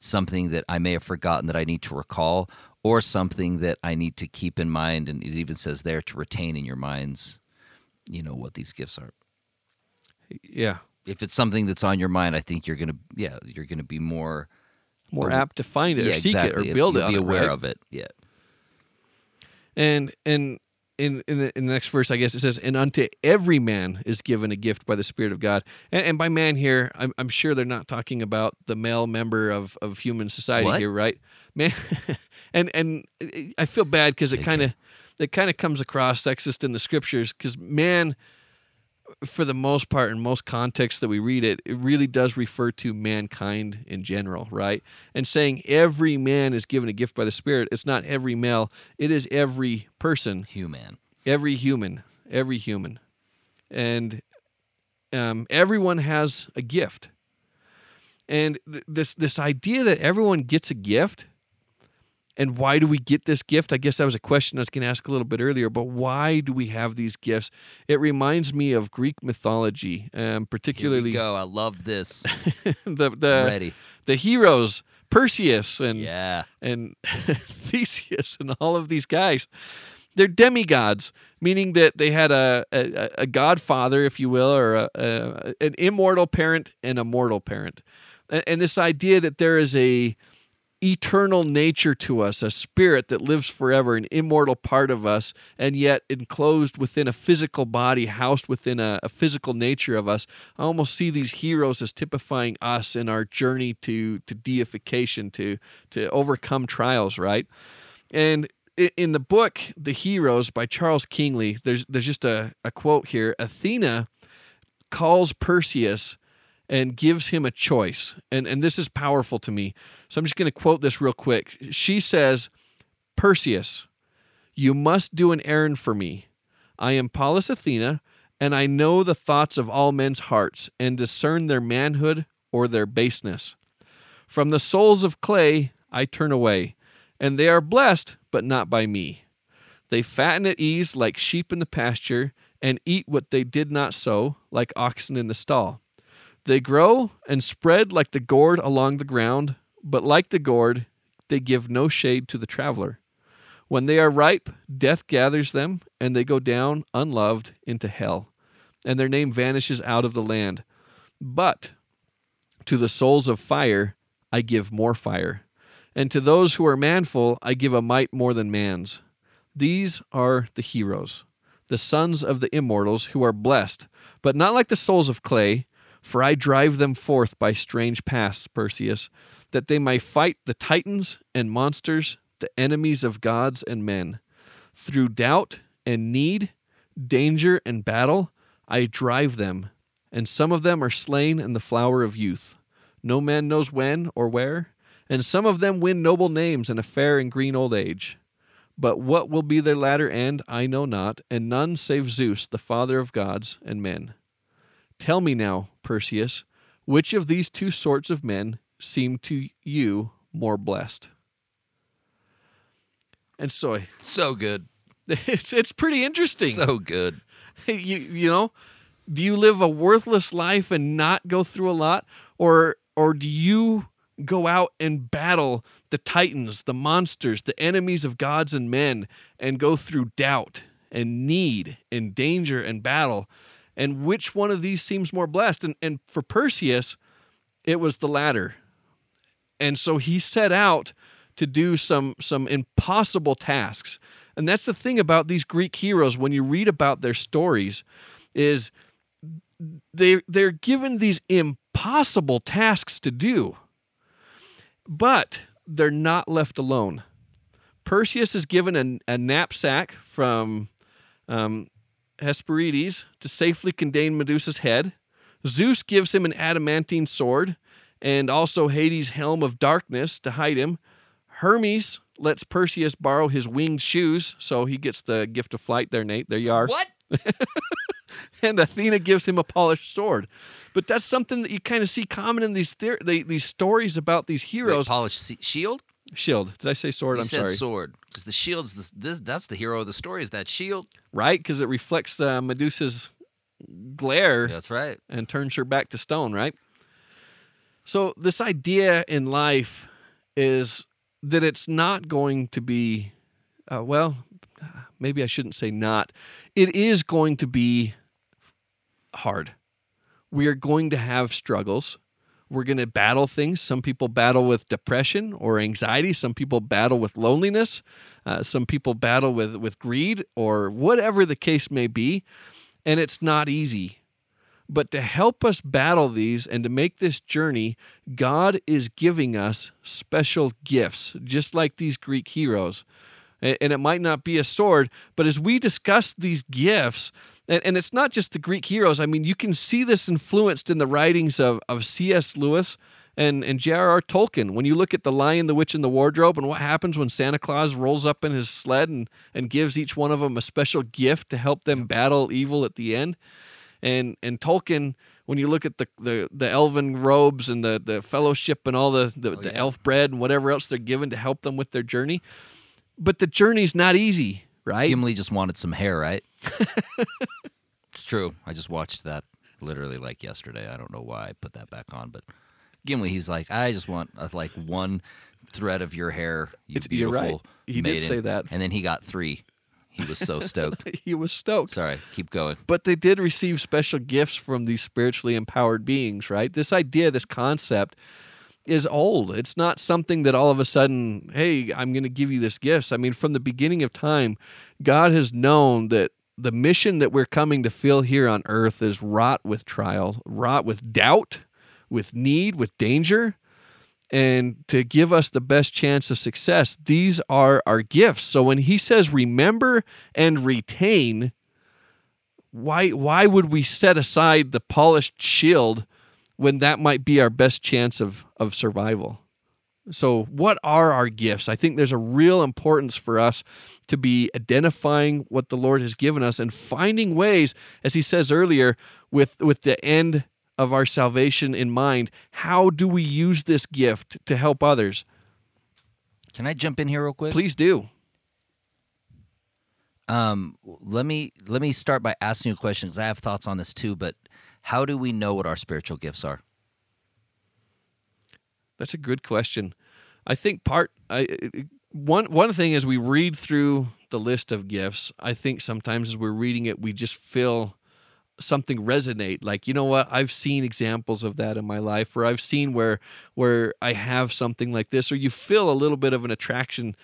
something that I may have forgotten that I need to recall, or something that I need to keep in mind. And it even says there to retain in your minds, you know, what these gifts are. Yeah, If it's something that's on your mind, I think you're gonna, yeah, you're gonna be more, more Or- apt to find it yeah, or seek exactly. it or build it. Be on it, aware right? of it. Yeah. And and in in the, in the next verse, I guess it says, "And unto every man is given a gift by the Spirit of God." And, and by man here, I'm, I'm sure they're not talking about the male member of, of human society What? here, right? Man, and and I feel bad because it kind of it kind of comes across sexist in the scriptures because man. For the most part, in most contexts that we read it, it really does refer to mankind in general, right? And saying every man is given a gift by the Spirit, it's not every male, it is every person Human. every human every human and um, everyone has a gift and th- this this idea that everyone gets a gift and why do we get this gift i guess that was a question i was going to ask a little bit earlier but why do we have these gifts it reminds me of greek mythology um, particularly go. I love this. the the, Ready. the heroes perseus and Yeah. and Theseus and all of these guys. They're demigods, meaning that they had a, a, a godfather, if you will, or a, a, an immortal parent and a mortal parent. And, and this idea that there is a eternal nature to us, a spirit that lives forever, an immortal part of us, and yet enclosed within a physical body, housed within a, a physical nature of us. I almost see these heroes as typifying us in our journey to to deification, to to overcome trials, right? And in the book The Heroes by Charles Kingsley, there's there's just a, a quote here. Athena calls Perseus and gives him a choice. And, and this is powerful to me. So I'm just going to quote this real quick. She says, Perseus, you must do an errand for me. I am Pallas Athena, and I know the thoughts of all men's hearts and discern their manhood or their baseness. From the souls of clay I turn away, and they are blessed, but not by me. They fatten at ease like sheep in the pasture, and eat what they did not sow, like oxen in the stall. They grow and spread like the gourd along the ground, but like the gourd, they give no shade to the traveler. When they are ripe, death gathers them, and they go down unloved into hell, and their name vanishes out of the land. But to the souls of fire, I give more fire, and to those who are manful, I give a might more than man's. These are the heroes, the sons of the immortals, who are blessed, but not like the souls of clay, for I drive them forth by strange paths, Perseus, that they may fight the titans and monsters, the enemies of gods and men. Through doubt and need, danger and battle, I drive them, and some of them are slain in the flower of youth. No man knows when or where, and some of them win noble names in a fair and green old age. But what will be their latter end, I know not, and none save Zeus, the father of gods and men. Tell me now, Perseus, which of these two sorts of men seem to you more blessed? And so So good. it's it's pretty interesting. So good. you you know, do you live a worthless life and not go through a lot, or or do you go out and battle the titans, the monsters, the enemies of gods and men, and go through doubt and need and danger and battle? And which one of these seems more blessed? And and for Perseus, it was the latter. And so he set out to do some some impossible tasks. And that's the thing about these Greek heroes when you read about their stories is they they're given these impossible tasks to do. But they're not left alone. Perseus is given a, a knapsack from um, Hesperides to safely contain Medusa's head. Zeus gives him an adamantine sword and also Hades' helm of darkness to hide him. Hermes lets Perseus borrow his winged shoes, so he gets the gift of flight there, Nate. There you are. What? and Athena gives him a polished sword. But that's something that you kind of see common in these theor- they, these stories about these Wait, heroes. polished shield? Shield. Did I say sword? You I'm said sorry. sword because the shield's the, this. That's the hero of the story. Is that shield? Right? Because it reflects uh, Medusa's glare That's right. and turns her back to stone, right? So, this idea in life is that it's not going to be, uh, well, maybe I shouldn't say not. It is going to be hard. We are going to have struggles. We're going to battle things. Some people battle with depression or anxiety. Some people battle with loneliness. Uh, some people battle with, with greed or whatever the case may be. And it's not easy. But to help us battle these and to make this journey, God is giving us special gifts, just like these Greek heroes. And it might not be a sword, but as we discuss these gifts, and, and it's not just the Greek heroes, I mean, you can see this influenced in the writings of, of C.S. Lewis and, and J.R.R. Tolkien. When you look at The Lion, the Witch, and the Wardrobe, and what happens when Santa Claus rolls up in his sled and, and gives each one of them a special gift to help them battle evil at the end and and Tolkien when you look at the the, the elven robes and the, the fellowship and all the the, oh, the yeah. elf bread and whatever else they're given to help them with their journey but the journey's not easy right Gimli just wanted some hair, right? it's true. I just watched that literally like yesterday. I don't know why I put that back on, but Gimli, he's like, I just want uh, like one thread of your hair, you It's- you're right. beautiful. He did say that. and then he got three. He was so stoked. he was stoked Sorry, keep going. but they did receive special gifts from these spiritually empowered beings right this idea this concept is old it's not something that all of a sudden hey i'm going to give you this gifts i mean from the beginning of time god has known that the mission that we're coming to fill here on earth is wrought with trial wrought with doubt with need with danger. And to give us the best chance of success these are our gifts. So when he says remember and retain why why would we set aside the polished shield when that might be our best chance of of survival so what are our gifts i think there's a real importance for us to be identifying what the lord has given us and finding ways as he says earlier with with the end of our salvation in mind how do we use this gift to help others Can I jump in here real quick? please do Um, let me let me start by asking you a question because I have thoughts on this too. But how do we know what our spiritual gifts are? That's a good question. I think part I one one thing as we read through the list of gifts, I think sometimes as we're reading it, we just feel something resonate. Like you know what, I've seen examples of that in my life, or I've seen where where I have something like this, or you feel a little bit of an attraction.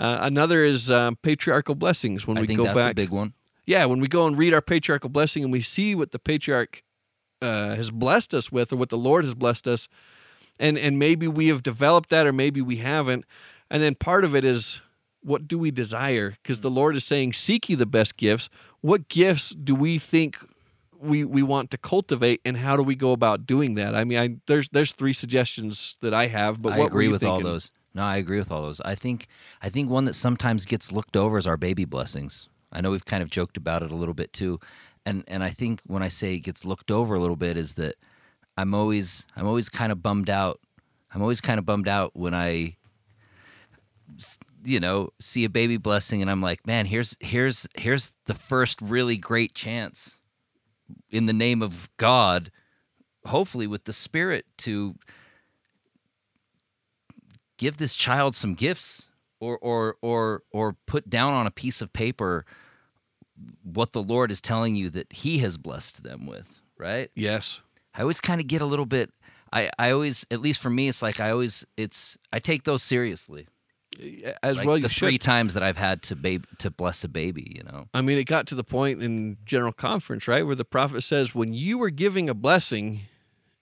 Uh, another is um, patriarchal blessings. When I we think go that's back, a big one. yeah, when we go and read our patriarchal blessing and we see what the patriarch uh, has blessed us with, or what the Lord has blessed us, and and maybe we have developed that, or maybe we haven't, and then part of it is what do we desire? Because the Lord is saying, "Seek ye the best gifts." What gifts do we think we we want to cultivate, and how do we go about doing that? I mean, I, there's there's three suggestions that I have, but I agree with all those. No, I agree with all those. I think I think one that sometimes gets looked over is our baby blessings. I know we've kind of joked about it a little bit too, and and I think when I say it gets looked over a little bit is that I'm always I'm always kind of bummed out. I'm always kind of bummed out when I you know see a baby blessing and I'm like, man, here's here's here's the first really great chance in the name of God, hopefully with the Spirit to give this child some gifts or or or or put down on a piece of paper what the Lord is telling you that he has blessed them with, right? Yes, I always kind of get a little bit I I always at least for me it's like I always it's I take those seriously. as Like well. the three should. times that I've had to babe to bless a baby, you know. I mean, it got to the point in general conference, right, where the prophet says, "When you were giving a blessing,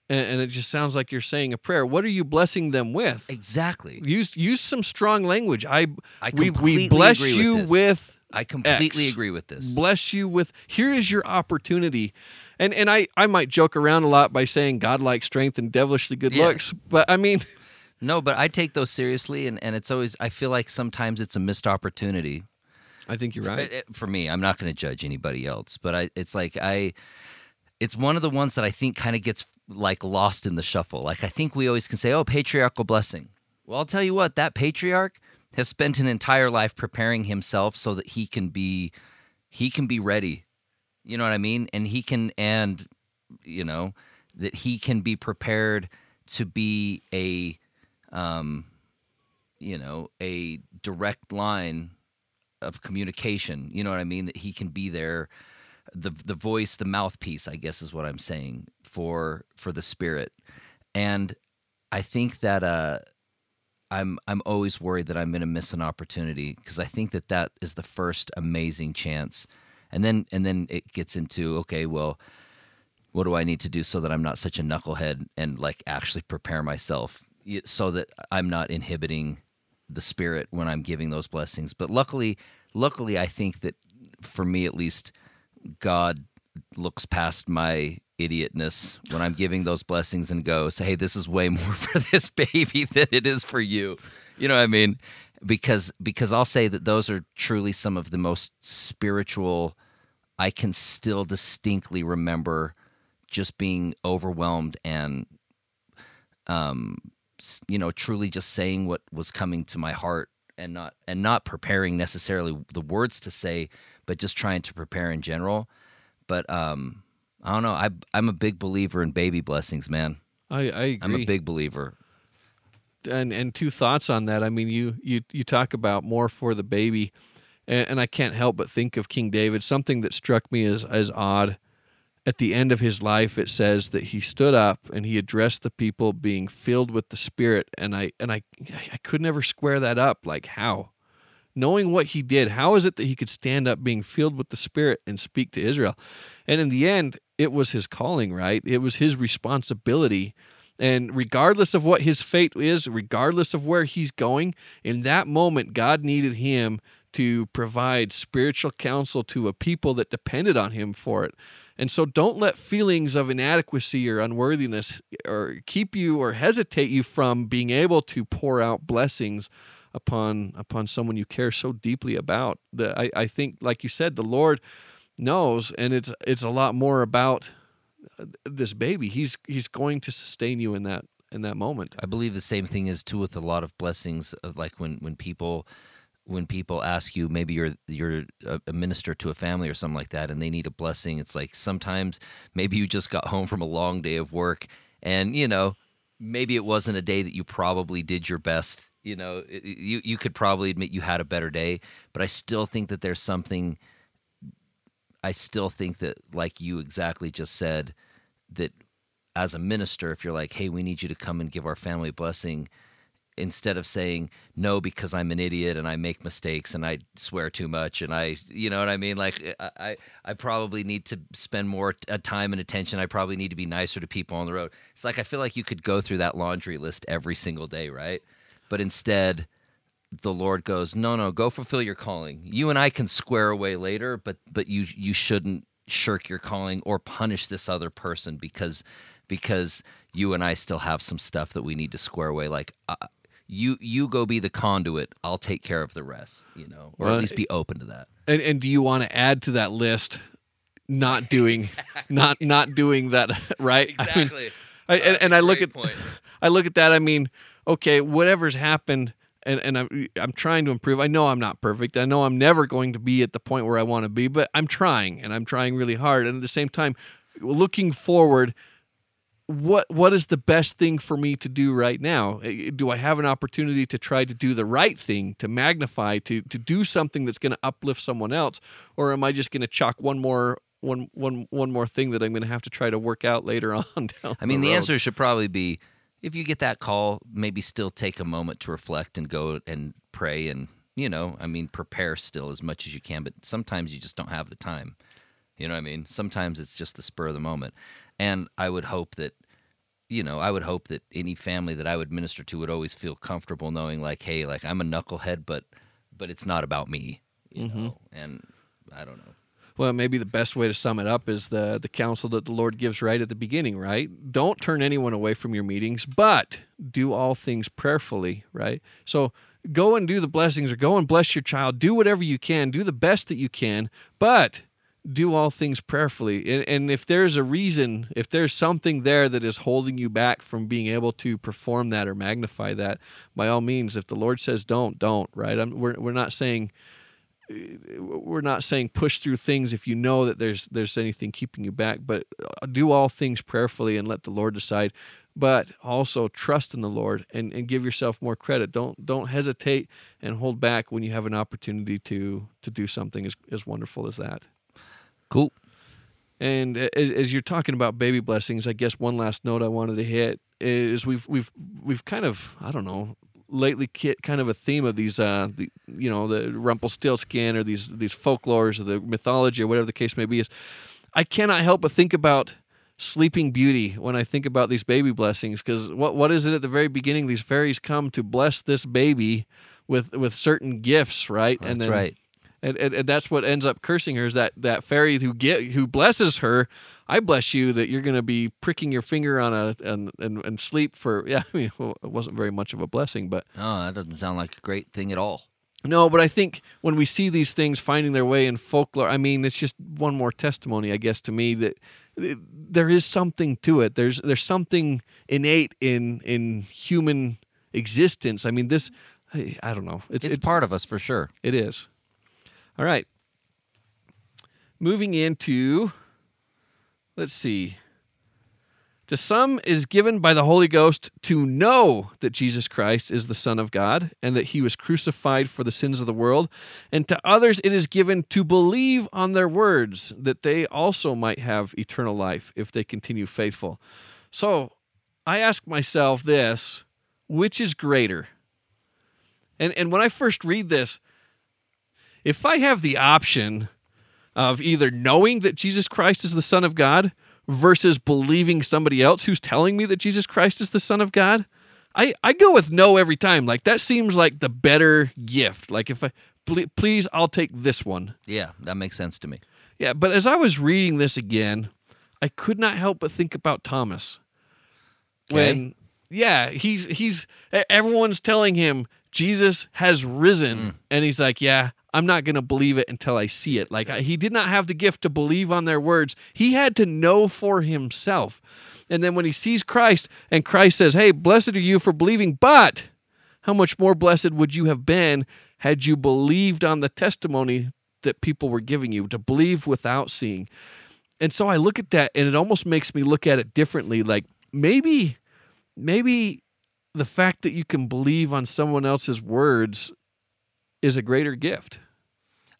and, and it just sounds like you're saying a prayer. What are you blessing them with? Exactly. Use use some strong language. I, I we, completely we bless agree with you this. with I completely X. agree with this. bless you with here is your opportunity and and i i might joke around a lot by saying godlike strength and devilishly good Yeah. looks but i mean No, but I take those seriously, and, and it's always I feel like sometimes it's a missed opportunity. i think you're right Uh, uh, For me, I'm not going to judge anybody else, but I it's like I it's one of the ones that I think kind of gets like lost in the shuffle. Like I think we always can say, "Oh, patriarchal blessing." Well, I'll tell you what, that patriarch has spent an entire life preparing himself so that he can be he can be ready. You know what I mean? And he can and you know that he can be prepared to be a um you know, a direct line of communication. You know what I mean? That he can be there, the the voice, the mouthpiece. I guess is what I'm saying for for the spirit. And I think that uh, I'm I'm always worried that I'm going to miss an opportunity because I think that that is the first amazing chance, and then and then it gets into okay, well. What do I need to do so that I'm not such a knucklehead and like actually prepare myself so that I'm not inhibiting the spirit when I'm giving those blessings. But luckily, luckily, I think that for me at least, God looks past my idiotness when I'm giving those blessings and goes, "Hey, this is way more for this baby than it is for you." You know what I mean? Because because I'll say that those are truly some of the most spiritual. I can still distinctly remember just being overwhelmed and um you know truly just saying what was coming to my heart and not and not preparing necessarily the words to say but just trying to prepare in general. But um i don't know. I i'm a big believer in baby blessings man. I i agree i'm a big believer and and two thoughts on that. I mean, you you you talk about more for the baby, and, and I can't help but think of King David. Something that struck me as as odd. At the end of his life, it says that he stood up and he addressed the people, being filled with the Spirit. And I and I I could never square that up. Like how, knowing what he did, how is it that he could stand up, being filled with the Spirit, and speak to Israel? And in the end, it was his calling, right? It was his responsibility. And regardless of what his fate is, regardless of where he's going, in that moment, God needed him to provide spiritual counsel to a people that depended on him for it. And so don't let feelings of inadequacy or unworthiness or keep you or hesitate you from being able to pour out blessings upon upon someone you care so deeply about. The, I, I think, like you said, the Lord knows, and it's it's a lot more about this baby. He's he's going to sustain you in that in that moment. I believe the same thing is too with a lot of blessings of like when when people when people ask you maybe you're you're a minister to a family or something like that and they need a blessing it's like sometimes maybe you just got home from a long day of work and you know maybe it wasn't a day that you probably did your best you know you you could probably admit you had a better day but I still think that there's something I still think that, like you exactly just said, that as a minister, if you're like, hey, we need you to come and give our family blessing, instead of saying no because I'm an idiot and I make mistakes and I swear too much and I, you know what I mean? Like I, I, probably need to spend more uh, time and attention. I probably need to be nicer to people on the road. It's like I feel like you could go through that laundry list every single day, right? But instead, the Lord goes, "No, no, go fulfill your calling. You and I can square away later, but but you you shouldn't shirk your calling or punish this other person because because you and I still have some stuff that we need to square away. Like uh, you you go be the conduit. I'll take care of the rest. You know, or Well, at least be open to that. And and do you want to add to that list not doing not not doing that right? I mean, I, and, and I look at I look at that. I mean, okay, whatever's happened, and, and I'm I'm trying to improve. I know I'm not perfect. I know I'm never going to be at the point where I want to be, but I'm trying, and I'm trying really hard. And at the same time, looking forward, what what is the best thing for me to do right now? Do I have an opportunity to try to do the right thing, to magnify, to to do something that's going to uplift someone else, or am I just going to chalk one more one one one more thing that I'm going to have to try to work out later on down I mean, the the answer should probably be if you get that call, maybe still take a moment to reflect and go and pray and you know, I mean, prepare still as much as you can. But sometimes you just don't have the time. You know what I mean? Sometimes it's just the spur of the moment. And I would hope that, you know, I would hope that any family that I would minister to would always feel comfortable knowing, like, hey, like I'm a knucklehead, but but it's not about me. You mm-hmm. know, and I don't know. Well, maybe the best way to sum it up is the the counsel that the Lord gives right at the beginning, right? Don't turn anyone away from your meetings, but do all things prayerfully, right? So go and do the blessings or go and bless your child. Do whatever you can. Do the best that you can, but do all things prayerfully. And, and if there's a reason, if there's something there that is holding you back from being able to perform that or magnify that, by all means, if the Lord says don't, don't, right? I'm, we're, we're not saying we're not saying push through things if you know that there's there's anything keeping you back but uh, do all things prayerfully and let the lord decide but also trust in the lord and, and give yourself more credit don't don't hesitate and hold back when you have an opportunity to to do something as, as wonderful as that Cool. and as, as you're talking about baby blessings, I guess one last note I wanted to hit is we've we've we've kind of I don't know lately kind of a theme of these uh the, you know the Rumpelstiltskin or these these folklores or the mythology or whatever the case may be is I cannot help but think about Sleeping Beauty when I think about these baby blessings because what what is it at the very beginning these fairies come to bless this baby with with certain gifts right And That's right. And, and, and that's what ends up cursing her is that that fairy who get who blesses her. I bless you that you're going to be pricking your finger on a and, and and sleep for yeah. I mean, well, it wasn't very much of a blessing, but Oh, that doesn't sound like a great thing at all. no. But I think when we see these things finding their way in folklore, I mean, it's just one more testimony, I guess, to me that uh, there is something to it. There's there's something innate in in human existence. I mean, this I, I don't know. It's It's, it's part of us for sure. it is. All right. Moving into, let's see. To some is given by the Holy Ghost to know that Jesus Christ is the Son of God and that he was crucified for the sins of the world. And to others it is given to believe on their words that they also might have eternal life if they continue faithful. So I ask myself this which is greater? And, and when I first read this, if I have the option of either knowing that Jesus Christ is the Son of God versus believing somebody else who's telling me that Jesus Christ is the Son of God, I, I go with know every time. Like that seems like the better gift. Like if I ple- please, I'll take this one. Yeah, that makes sense to me. Yeah, but as I was reading this again, I could not help but think about Thomas. Okay. When yeah, he's he's everyone's telling him Jesus has risen mm. and he's like, "Yeah, I'm not going to believe it until I see it." Like he did not have the gift to believe on their words. He had to know for himself. And then when he sees Christ and Christ says, "Hey, blessed are you for believing, but how much more blessed would you have been had you believed on the testimony that people were giving you to believe without seeing and so i look at that and it almost makes me look at it differently like maybe maybe the fact that you can believe on someone else's words is a greater gift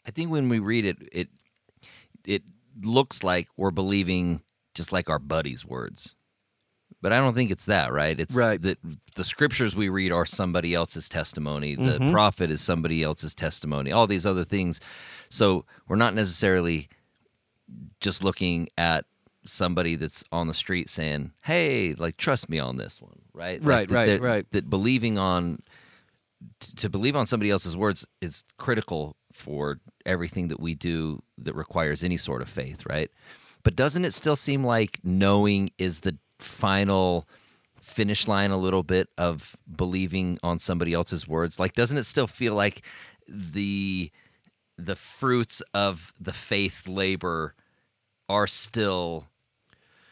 I think when we read it, it it looks like we're believing just like our buddy's words. But I don't think it's that, right? It's Right. that the scriptures we read are somebody else's testimony. The Mm-hmm. prophet is somebody else's testimony. All these other things. So we're not necessarily just looking at somebody that's on the street saying, "Hey, like trust me on this one," right? Like, Right, that- right, that- right. That believing on to believe on somebody else's words is critical for everything that we do that requires any sort of faith, right? But doesn't it still seem like knowing is the final finish line a little bit of believing on somebody else's words? Like doesn't it still feel like the the fruits of the faith labor are still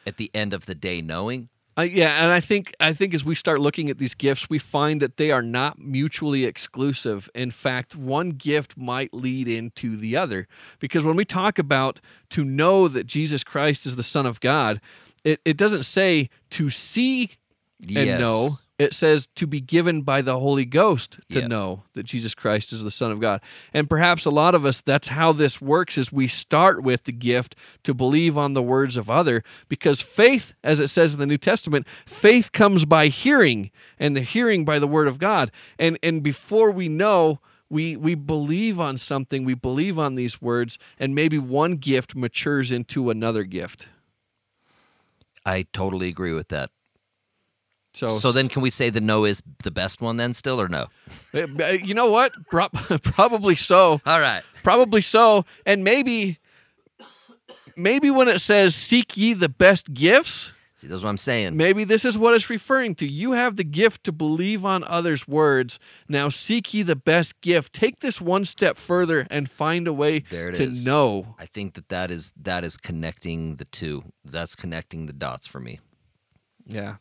at the end of the day knowing? Uh, yeah, and I think I think as we start looking at these gifts, we find that they are not mutually exclusive. In fact, one gift might lead into the other. Because when we talk about to know that Jesus Christ is the Son of God, it, it doesn't say to see and Yes. know, it says to be given by the Holy Ghost to Yep. know that Jesus Christ is the Son of God. And perhaps a lot of us, that's how this works is we start with the gift to believe on the words of other because faith, as it says in the New Testament, faith comes by hearing and the hearing by the word of God. And and before we know we we believe on something, we believe on these words, and maybe one gift matures into another gift. I totally agree with that. So So then, can we say the know is the best one then, still or no? Uh, you know what? Pro- Probably so. All right. Probably so. And maybe, maybe when it says "seek ye the best gifts," See, that's what I'm saying. maybe this is what it's referring to. You have the gift to believe on others' words. Now seek ye the best gift. Take this one step further and find a way There it to is. know. I think that that is that is connecting the two. That's connecting the dots for me. Yeah.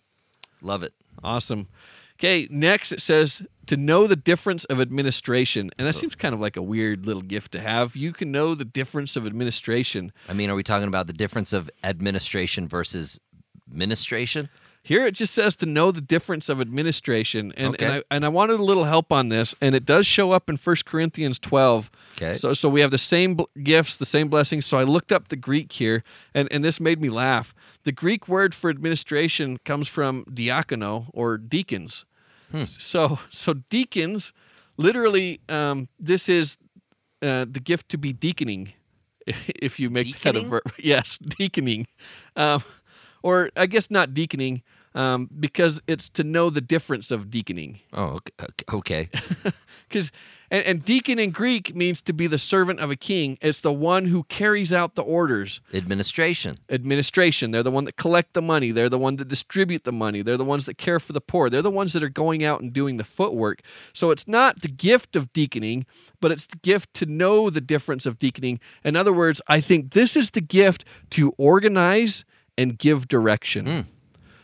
Love it. Awesome. Okay, next it says to know the difference of administration. And that seems kind of like a weird little gift to have. You can know the difference of administration. I mean, are we talking about the difference of administration versus ministration? Here it just says to know the difference of administration, and and, I, and I wanted a little help on this, and it does show up in 1 Corinthians 12. Okay. So so we have the same bl- gifts, the same blessings. So I looked up the Greek here, and, and this made me laugh. The Greek word for administration comes from diakono or deacons. So so deacons, literally, um, this is uh, the gift to be deaconing. If you make that a verb, yes, deaconing, um, or I guess not deaconing, um, because it's to know the difference of deaconing. Oh, okay. Because and, and deacon in Greek means to be the servant of a king. It's the one who carries out the orders. administration. Administration. They're the one that collect the money. They're the one that distribute the money. They're the ones that care for the poor. They're the ones that are going out and doing the footwork. So it's not the gift of deaconing, but it's the gift to know the difference of deaconing. In other words, I think this is the gift to organize and give direction.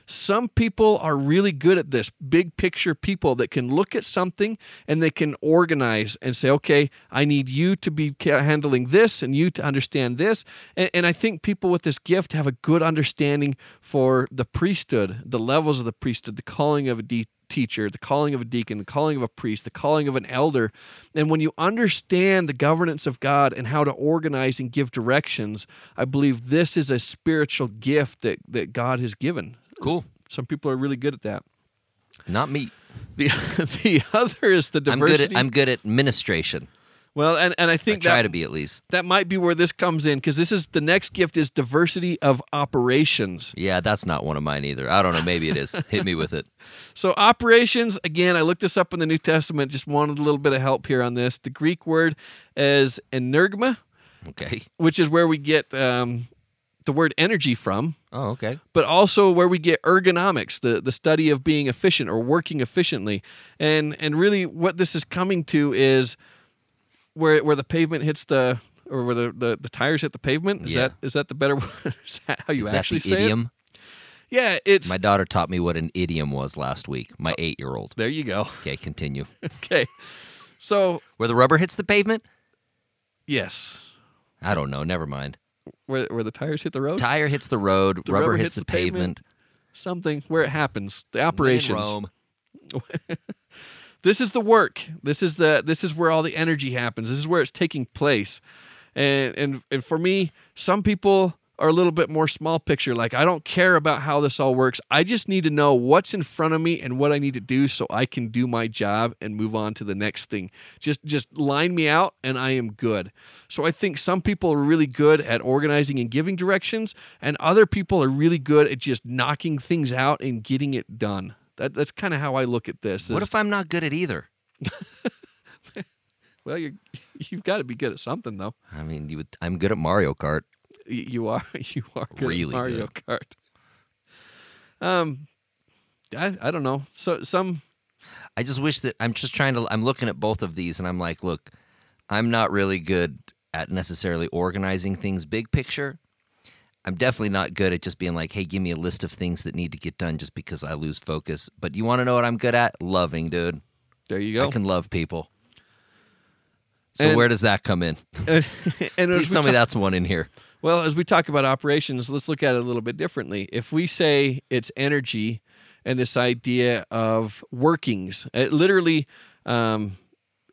Some people are really good at this, big picture people that can look at something and they can organize and say, okay, I need you to be handling this and you to understand this. And, and I think people with this gift have a good understanding for the priesthood, the levels of the priesthood, the calling of a teacher, the calling of a deacon, the calling of a priest, the calling of an elder. And when you understand the governance of God and how to organize and give directions, I believe this is a spiritual gift that, that God has given. Cool. Some people are really good at that. Not me. The the other is the I'm good diversity. at I'm good at administration. well, and, and I I think try that to be at least. that might be where this comes in because this is the next gift is diversity of operations. Yeah, that's not one of mine either. I don't know. Maybe it is. Hit me with it. So operations again, I looked this up in the New Testament. Just wanted a little bit of help here on this. The Greek word is energma, Okay. which is where we get um, the word energy from. Oh, okay. but also where we get ergonomics, the, the study of being efficient or working efficiently. And and really what this is coming to is where where the pavement hits the or where the, the, the tires hit the pavement. Is Yeah. that is that the better is that how you Is that actually the say idiom? it? Yeah, it's My daughter taught me what an idiom was last week. My oh, eight year old. there you go. Okay, continue. Okay. So Where the rubber hits the pavement? yes. I don't know. Never mind. Where where the tires hit the road? Tire hits the road. The rubber, rubber hits, hits the, the pavement. pavement. Something where it happens. The operations. This is the work this is the this is where all the energy happens this is where it's taking place and and and for me some people are a little bit more small picture like i don't care about how this all works i just need to know what's in front of me and what i need to do so i can do my job and move on to the next thing just just line me out and i am good so i think some people are really good at organizing and giving directions and other people are really good at just knocking things out and getting it done that, that's kind of how i look at this What if I'm not good at either? well, you're you've got to be good at something though. I mean, you would, I'm good at Mario Kart. You are you are good Really Mario Kart. Um, I I don't know. So some I just wish that I'm just trying to. I'm looking at both of these, and I'm like, look, I'm not really good at necessarily organizing things big picture. I'm definitely not good at just being like, hey, give me a list of things that need to get done just because I lose focus. But you want to know what I'm good at? Loving, dude. there you go. I can love people. So And- where does that come in? and as Please tell me that's one in here. Well, as we talk about operations, let's look at it a little bit differently. If we say it's energy and this idea of workings. It literally, um,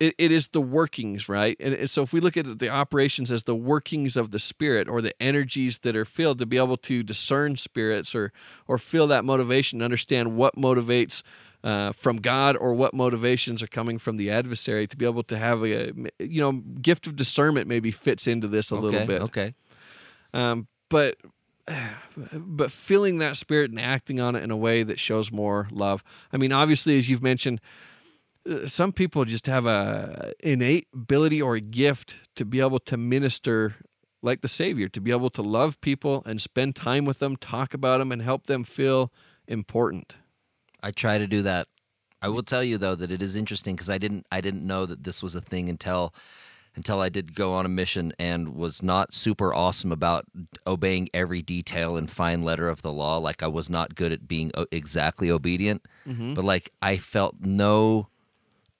it, it is the workings, right? And, so if we look at the operations as the workings of the spirit or the energies that are filled to be able to discern spirits or or feel that motivation, understand what motivates uh, from God or what motivations are coming from the adversary to be able to have a you know gift of discernment maybe fits into this a okay, little bit. Okay. Um, but but feeling that spirit and acting on it in a way that shows more love. I mean, obviously, as you've mentioned, uh, some people just have a innate ability or a gift to be able to minister like the Savior, to be able to love people and spend time with them, talk about them, and help them feel important. I try to do that. I will tell you though that it is interesting because I didn't I didn't know that this was a thing until until I did go on a mission and was not super awesome about obeying every detail and fine letter of the law. Like I was not good at being o- exactly obedient, but like I felt no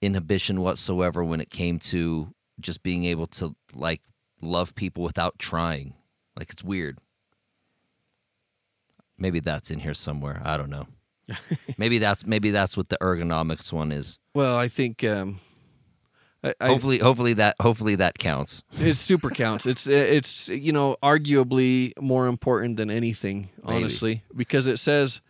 inhibition whatsoever when it came to just being able to like love people without trying. Like it's weird. Maybe that's in here somewhere. I don't know. maybe that's maybe that's what the ergonomics one is. Well, I think um, I, Hopefully, hopefully that hopefully that counts. it super counts. It's it's you know arguably more important than anything, Maybe. honestly, because it says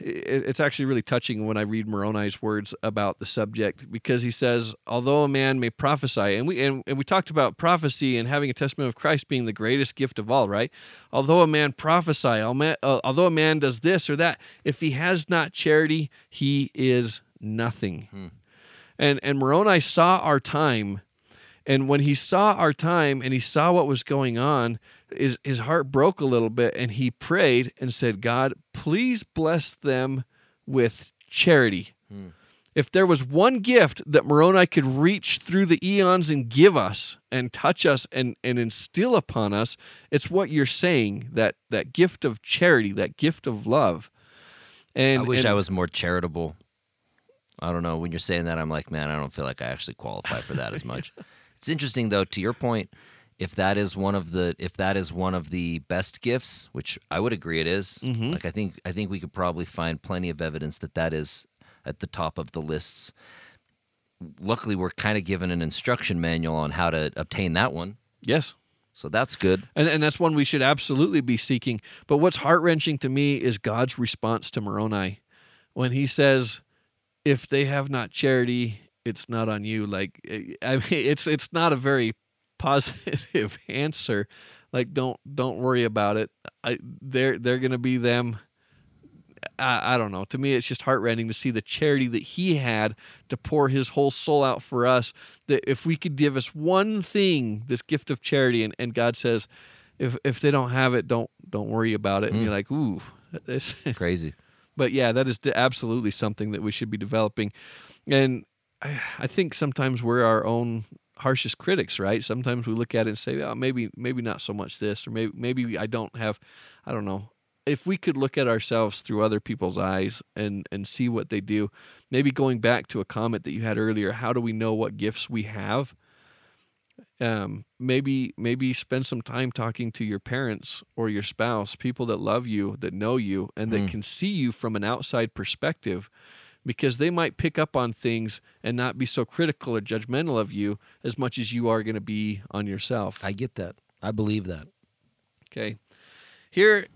it's actually really touching when I read Moroni's words about the subject because he says, although a man may prophesy, and we and, and we talked about prophecy and having a testimony of Christ being the greatest gift of all, right? Although a man prophesy, uh, although a man does this or that, if he has not charity, he is nothing. And and Moroni saw our time and when he saw our time and he saw what was going on, his, his heart broke a little bit and he prayed and said, God, please bless them with charity. Hmm. If there was one gift that Moroni could reach through the eons and give us and touch us and, and instill upon us, it's what you're saying that, that gift of charity, that gift of love. And I wish and- I was more charitable. I don't know. When you're saying that, I'm like, man, I don't feel like I actually qualify for that as much. it's interesting though. To your point, if that is one of the if that is one of the best gifts, which I would agree it is, Mm-hmm. like I think I think we could probably find plenty of evidence that that is at the top of the lists. Luckily, we're kind of given an instruction manual on how to obtain that one, Yes. so that's good. And, and that's one we should absolutely be seeking. But what's heart wrenching to me is God's response to Moroni when he says, if they have not charity, it's not on you. Like, eh, I mean, it's, it's not a very positive answer. Like, don't, don't worry about it. I, they're, they're going to be them. I, I don't know. To me, it's just heartrending to see the charity that he had to pour his whole soul out for us. That if we could give us one thing, this gift of charity, and, and God says, if if they don't have it, don't don't worry about it. And you're like, ooh, this. Crazy. But yeah, that is absolutely something that we should be developing. And I, think sometimes we're our own harshest critics, right? Sometimes we look at it and say, oh, maybe maybe not so much this, or maybe maybe I don't have, I don't know. If we could look at ourselves through other people's eyes and and see what they do, maybe going back to a comment that you had earlier, how do we know what gifts we have? Um, maybe maybe spend some time talking to your parents or your spouse, people that love you, that know you, and that can see you from an outside perspective, because they might pick up on things and not be so critical or judgmental of you as much as you are going to be on yourself. I get that. I believe that. Okay. Here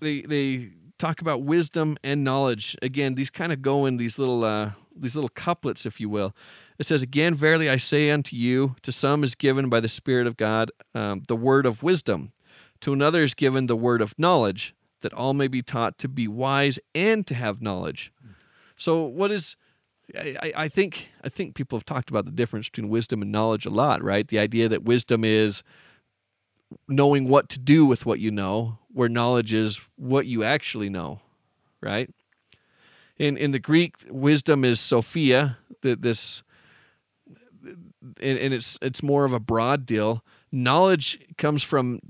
they they talk about wisdom and knowledge. Again, these kind of go in these little uh, these little couplets, if you will. It says, "Again, verily I say unto you, to some is given by the Spirit of God um, the word of wisdom, to another is given the word of knowledge, that all may be taught to be wise and to have knowledge." So, what is I, I- think I think people have talked about the difference between wisdom and knowledge a lot, right? The idea that wisdom is knowing what to do with what you know, where knowledge is what you actually know, right? In in the Greek, wisdom is Sophia, that this and, and it's it's more of a broad deal. Knowledge comes from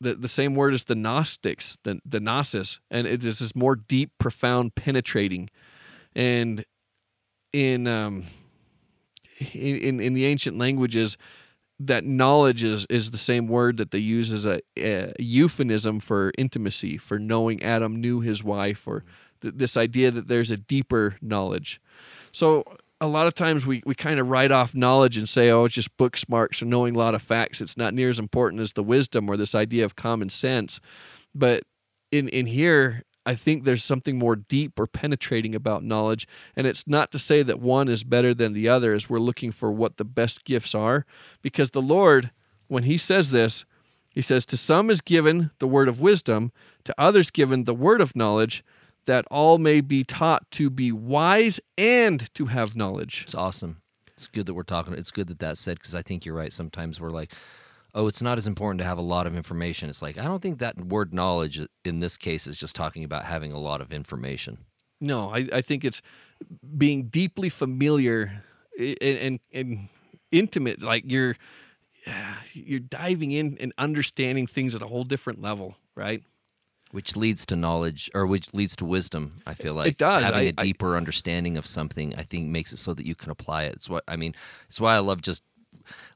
the, the same word as the Gnostics, the the gnosis, and it is this more deep, profound, penetrating. And in um in in, the ancient languages, that knowledge is is the same word that they use as a, a euphemism for intimacy, for knowing Adam knew his wife, or th- this idea that there's a deeper knowledge. So a lot of times we, we kind of write off knowledge and say, oh, it's just book or knowing a lot of facts. It's not near as important as the wisdom or this idea of common sense. But in, in here, I think there's something more deep or penetrating about knowledge. And it's not to say that one is better than the other as we're looking for what the best gifts are, because the Lord, when He says this, He says, To some is given the word of wisdom, to others given the word of knowledge, that all may be taught to be wise and to have knowledge. It's awesome. It's good that we're talking. It's good that that's said because I think you're right. Sometimes we're like, oh, it's not as important to have a lot of information. It's like, I don't think that word knowledge in this case is just talking about having a lot of information. No, I, I think it's being deeply familiar and, and, and intimate. Like you're you're diving in and understanding things at a whole different level, right? Which leads to knowledge or which leads to wisdom i feel like. it does. Having I, a deeper I, understanding of something i think makes it so that you can apply it. It's what i mean it's why i love just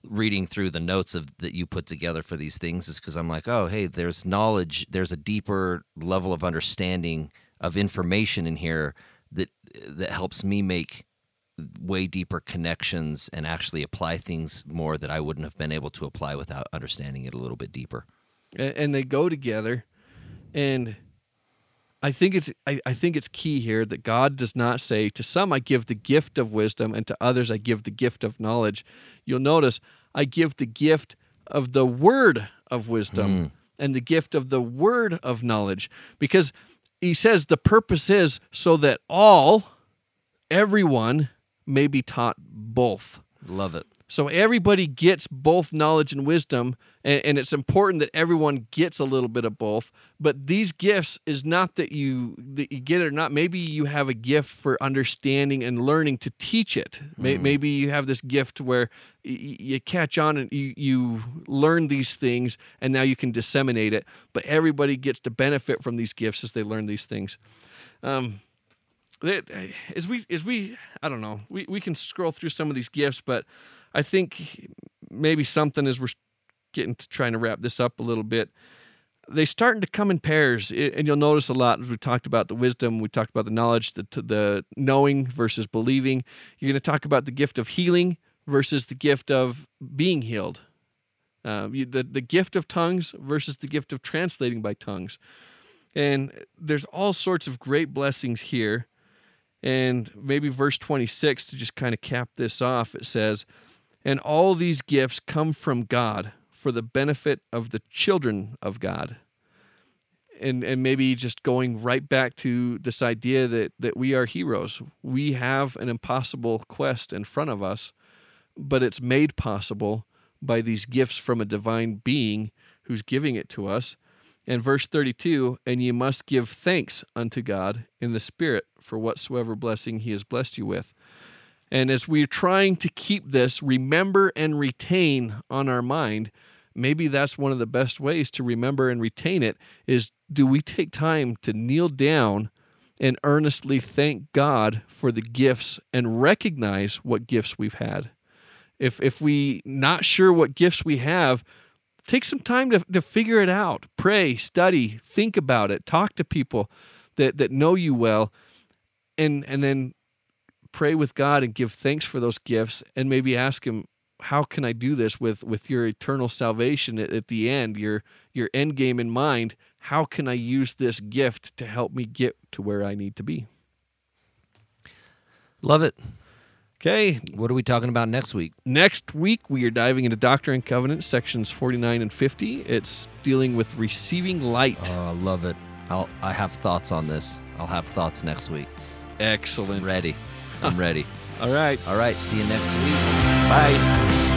reading through the notes of that you put together for these things is because i'm like oh hey there's knowledge there's a deeper level of understanding of information in here that that helps me make way deeper connections and actually apply things more that i wouldn't have been able to apply without understanding it a little bit deeper. And they go together and I think it's I, I, think it's key here that God does not say to some I give the gift of wisdom and to others I give the gift of knowledge. You'll notice I give the gift of the word of wisdom mm. and the gift of the word of knowledge because he says the purpose is so that all everyone may be taught both. Love it. So everybody gets both knowledge and wisdom, and, and, it's important that everyone gets a little bit of both. But these gifts is not that you that you get it or not. Maybe you have a gift for understanding and learning to teach it. Mm. Maybe you have this gift where you catch on and you you learn these things, and now you can disseminate it. But everybody gets to benefit from these gifts as they learn these things. Um, as we as we I don't know we, we can scroll through some of these gifts, but I think maybe something as we're getting to trying to wrap this up a little bit. They starting to come in pairs, and you'll notice a lot as we talked about the wisdom, we talked about the knowledge, the the knowing versus believing. You're going to talk about the gift of healing versus the gift of being healed. Uh, the the gift of tongues versus the gift of translating by tongues, and there's all sorts of great blessings here. And maybe verse 26 to just kind of cap this off, it says, and all these gifts come from God for the benefit of the children of God. And, and maybe just going right back to this idea that, that we are heroes. We have an impossible quest in front of us, but it's made possible by these gifts from a divine being who's giving it to us. And verse 32 And ye must give thanks unto God in the Spirit for whatsoever blessing he has blessed you with. And as we're trying to keep this, remember and retain on our mind, maybe that's one of the best ways to remember and retain it is do we take time to kneel down and earnestly thank God for the gifts and recognize what gifts we've had? If if we not sure what gifts we have, take some time to, to figure it out. Pray, study, think about it, talk to people that, that know you well, and and then pray with God and give thanks for those gifts and maybe ask him how can I do this with with your eternal salvation at, at the end your your end game in mind? How can I use this gift to help me get to where I need to be? Love it. Okay. What are we talking about next week? Next week we are diving into doctrine and Covenant, sections 49 and 50 it's dealing with receiving light. Oh I love it. I'll I have thoughts on this. I'll have thoughts next week. Excellent. Ready I'm ready. All right. All right. See you next week. Bye.